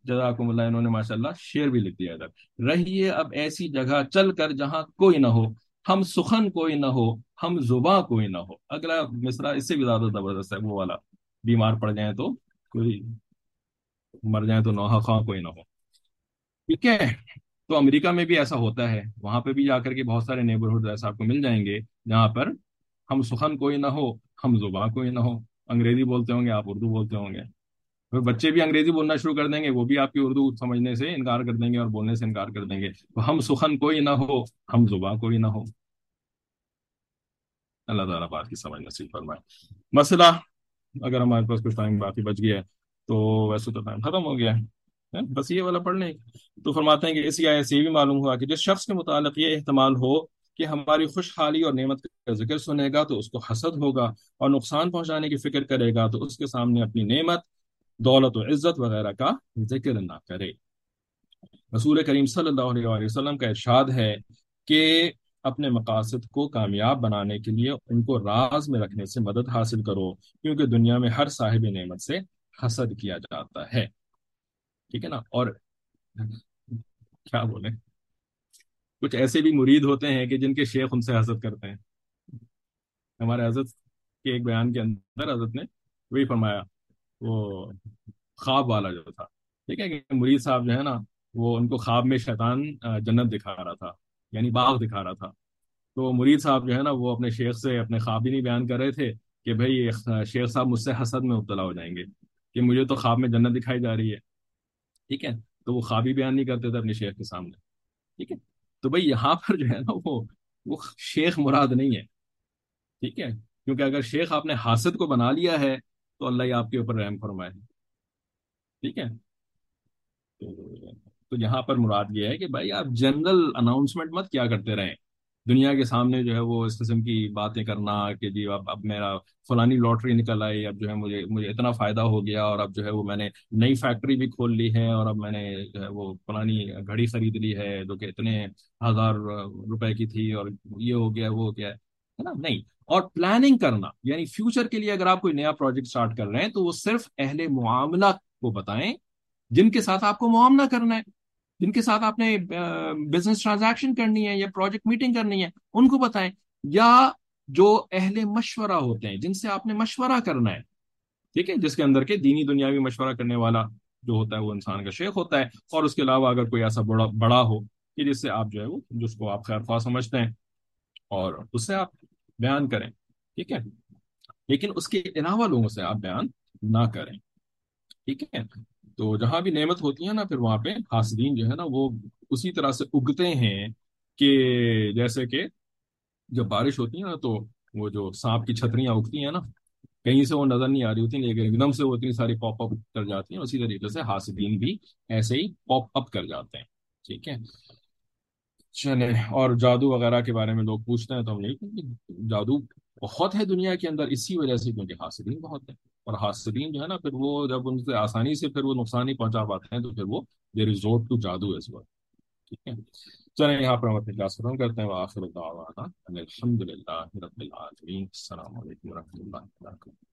جزاکم اللہ، انہوں نے ماشاء اللہ شعر بھی لکھ دیا ادھر رہیے اب ایسی جگہ، چل کر جہاں کوئی نہ ہو۔ ہم سخن کوئی نہ ہو، ہم زباں کوئی نہ ہو۔ اگلا مصرا اس سے بھی زیادہ زبردست ہے وہ والا۔ بیمار پڑ جائیں تو کوئی، مر جائیں تو نوحہ خواہ کوئی نہ ہو۔ ٹھیک ہے۔ تو امریکہ میں بھی ایسا ہوتا ہے۔ وہاں پہ بھی جا کر کے بہت سارے نیبرہڈ ایسا آپ کو مل جائیں گے۔ جہاں پر ہم سخن کوئی نہ ہو، ہم زباں کوئی نہ ہو۔ انگریزی بولتے ہوں گے، آپ اردو بولتے ہوں گے۔ پھر بچے بھی انگریزی بولنا شروع کر دیں گے، وہ بھی آپ کی اردو سمجھنے سے انکار کر دیں گے اور بولنے سے انکار کر دیں گے۔ تو ہم سخن کوئی نہ ہو، ہم زباں کوئی نہ ہو۔ اللہ تعالیٰ بات کی سمجھ نصیب فرمائے۔ مسئلہ، اگر ہمارے پاس کچھ ٹائم باقی بچ گیا ہے، تو ویسے تو ٹائم ختم ہو گیا ہے۔ ہاں، بس یہ والا پڑھ لیں۔ تو فرماتے ہیں کہ اسی آیت سے یہ بھی معلوم ہوا کہ جس شخص کے متعلق یہ احتمال ہو کہ ہماری خوشحالی اور نعمت کا ذکر سنے گا تو اس کو حسد ہوگا اور نقصان پہنچانے کی فکر کرے گا تو اس کے سامنے اپنی نعمت، دولت و عزت وغیرہ کا ذکر نہ کرے۔ رسول کریم صلی اللہ علیہ وسلم کا ارشاد ہے کہ اپنے مقاصد کو کامیاب بنانے کے لیے ان کو راز میں رکھنے سے مدد حاصل کرو، کیونکہ دنیا میں ہر صاحب نعمت سے حسد کیا جاتا ہے۔ ٹھیک ہے نا؟ اور کیا بولے؟ کچھ ایسے بھی مرید ہوتے ہیں کہ جن کے شیخ ان سے حسد کرتے ہیں۔ ہمارے حضرت کے ایک بیان کے اندر حضرت نے وہی فرمایا، وہ خواب والا جو تھا۔ ٹھیک ہے کہ مرید صاحب جو ہے نا، وہ ان کو خواب میں شیطان جنت دکھا رہا تھا یعنی باغ دکھا رہا تھا۔ تو مرید صاحب جو ہے نا، وہ اپنے شیخ سے اپنے خواب ہی نہیں بیان کر رہے تھے کہ بھائی شیخ صاحب مجھ سے حسد میں مبتلا ہو جائیں گے، کہ مجھے تو خواب میں جنت دکھائی جا رہی ہے۔ ٹھیک ہے؟ تو وہ خواب ہی بیان نہیں کرتے تھے اپنے شیخ کے سامنے۔ ٹھیک ہے؟ تو بھائی یہاں پر جو ہے نا وہ وہ شیخ مراد نہیں ہے۔ ٹھیک ہے؟ کیونکہ اگر شیخ آپ نے حاسد کو بنا لیا ہے، تو اللہ ہی آپ کے اوپر رحم فرمائے۔ ٹھیک ہے؟ تو یہاں پر مراد یہ ہے کہ بھائی آپ جنرل اناؤنسمنٹ مت کیا کرتے رہیں۔ دنیا کے سامنے جو ہے وہ اس قسم کی باتیں کرنا کہ جی اب اب میرا فلانی لاٹری نکل آئی، اب جو ہے مجھے مجھے اتنا فائدہ ہو گیا اور اب جو ہے وہ میں نے نئی فیکٹری بھی کھول لی ہے اور اب میں نے جو ہے وہ فلانی گھڑی خرید لی ہے جو کہ اتنے ہزار روپے کی تھی اور یہ ہو گیا، وہ ہو گیا، ہے نا؟ نہیں۔ اور پلاننگ کرنا یعنی فیوچر کے لیے اگر آپ کوئی نیا پروجیکٹ اسٹارٹ کر رہے ہیں تو وہ صرف اہل معاملہ کو بتائیں جن کے ساتھ آپ کو معاملہ کرنا ہے۔ جن کے ساتھ آپ نے بزنس ٹرانزیکشن کرنی ہے یا پروجیکٹ میٹنگ کرنی ہے، ان کو بتائیں۔ یا جو اہل مشورہ ہوتے ہیں، جن سے آپ نے مشورہ کرنا ہے، ٹھیک ہے، جس کے اندر کے دینی دنیاوی مشورہ کرنے والا جو ہوتا ہے، وہ انسان کا شیخ ہوتا ہے۔ اور اس کے علاوہ اگر کوئی ایسا بڑا بڑا ہو کہ جس سے آپ جو ہے وہ، جس کو آپ خیر خواہ سمجھتے ہیں، اور اس سے آپ بیان کریں، ٹھیک ہے۔ لیکن اس کے علاوہ لوگوں سے آپ بیان نہ کریں، ٹھیک ہے۔ تو جہاں بھی نعمت ہوتی ہے نا، پھر وہاں پہ حاسدین جو ہے نا، وہ اسی طرح سے اگتے ہیں کہ جیسے کہ جب بارش ہوتی ہے نا، تو وہ جو سانپ کی چھتریاں اگتی ہیں نا، کہیں سے وہ نظر نہیں آ رہی ہوتی، لیکن ایک دم سے وہ اتنی ساری پاپ اپ کر جاتی ہیں، اسی طریقے سے حاسدین بھی ایسے ہی پاپ اپ کر جاتے ہیں۔ ٹھیک ہے۔ چلے اور جادو وغیرہ کے بارے میں لوگ پوچھتے ہیں تو ہم نہیں جادو بہت ہے دنیا کے اندر، اسی وجہ سے کیونکہ حاصلین بہت ہیں۔ اور حاصلین جو ہے نا، پھر وہ جب ان سے آسانی سے پھر وہ نقصان ہی پہنچا پاتے ہیں، تو پھر وہ دے ریزورٹ ٹو جادو اس وقت۔ ٹھیک ہے؟ چلیں، یہاں پر ہم اپنی کلاس ختم کرتے ہیں۔ وآخر دعوانا الحمد للہ رب العالمین۔ السلام علیکم ورحمۃ اللہ وبرکاتہ۔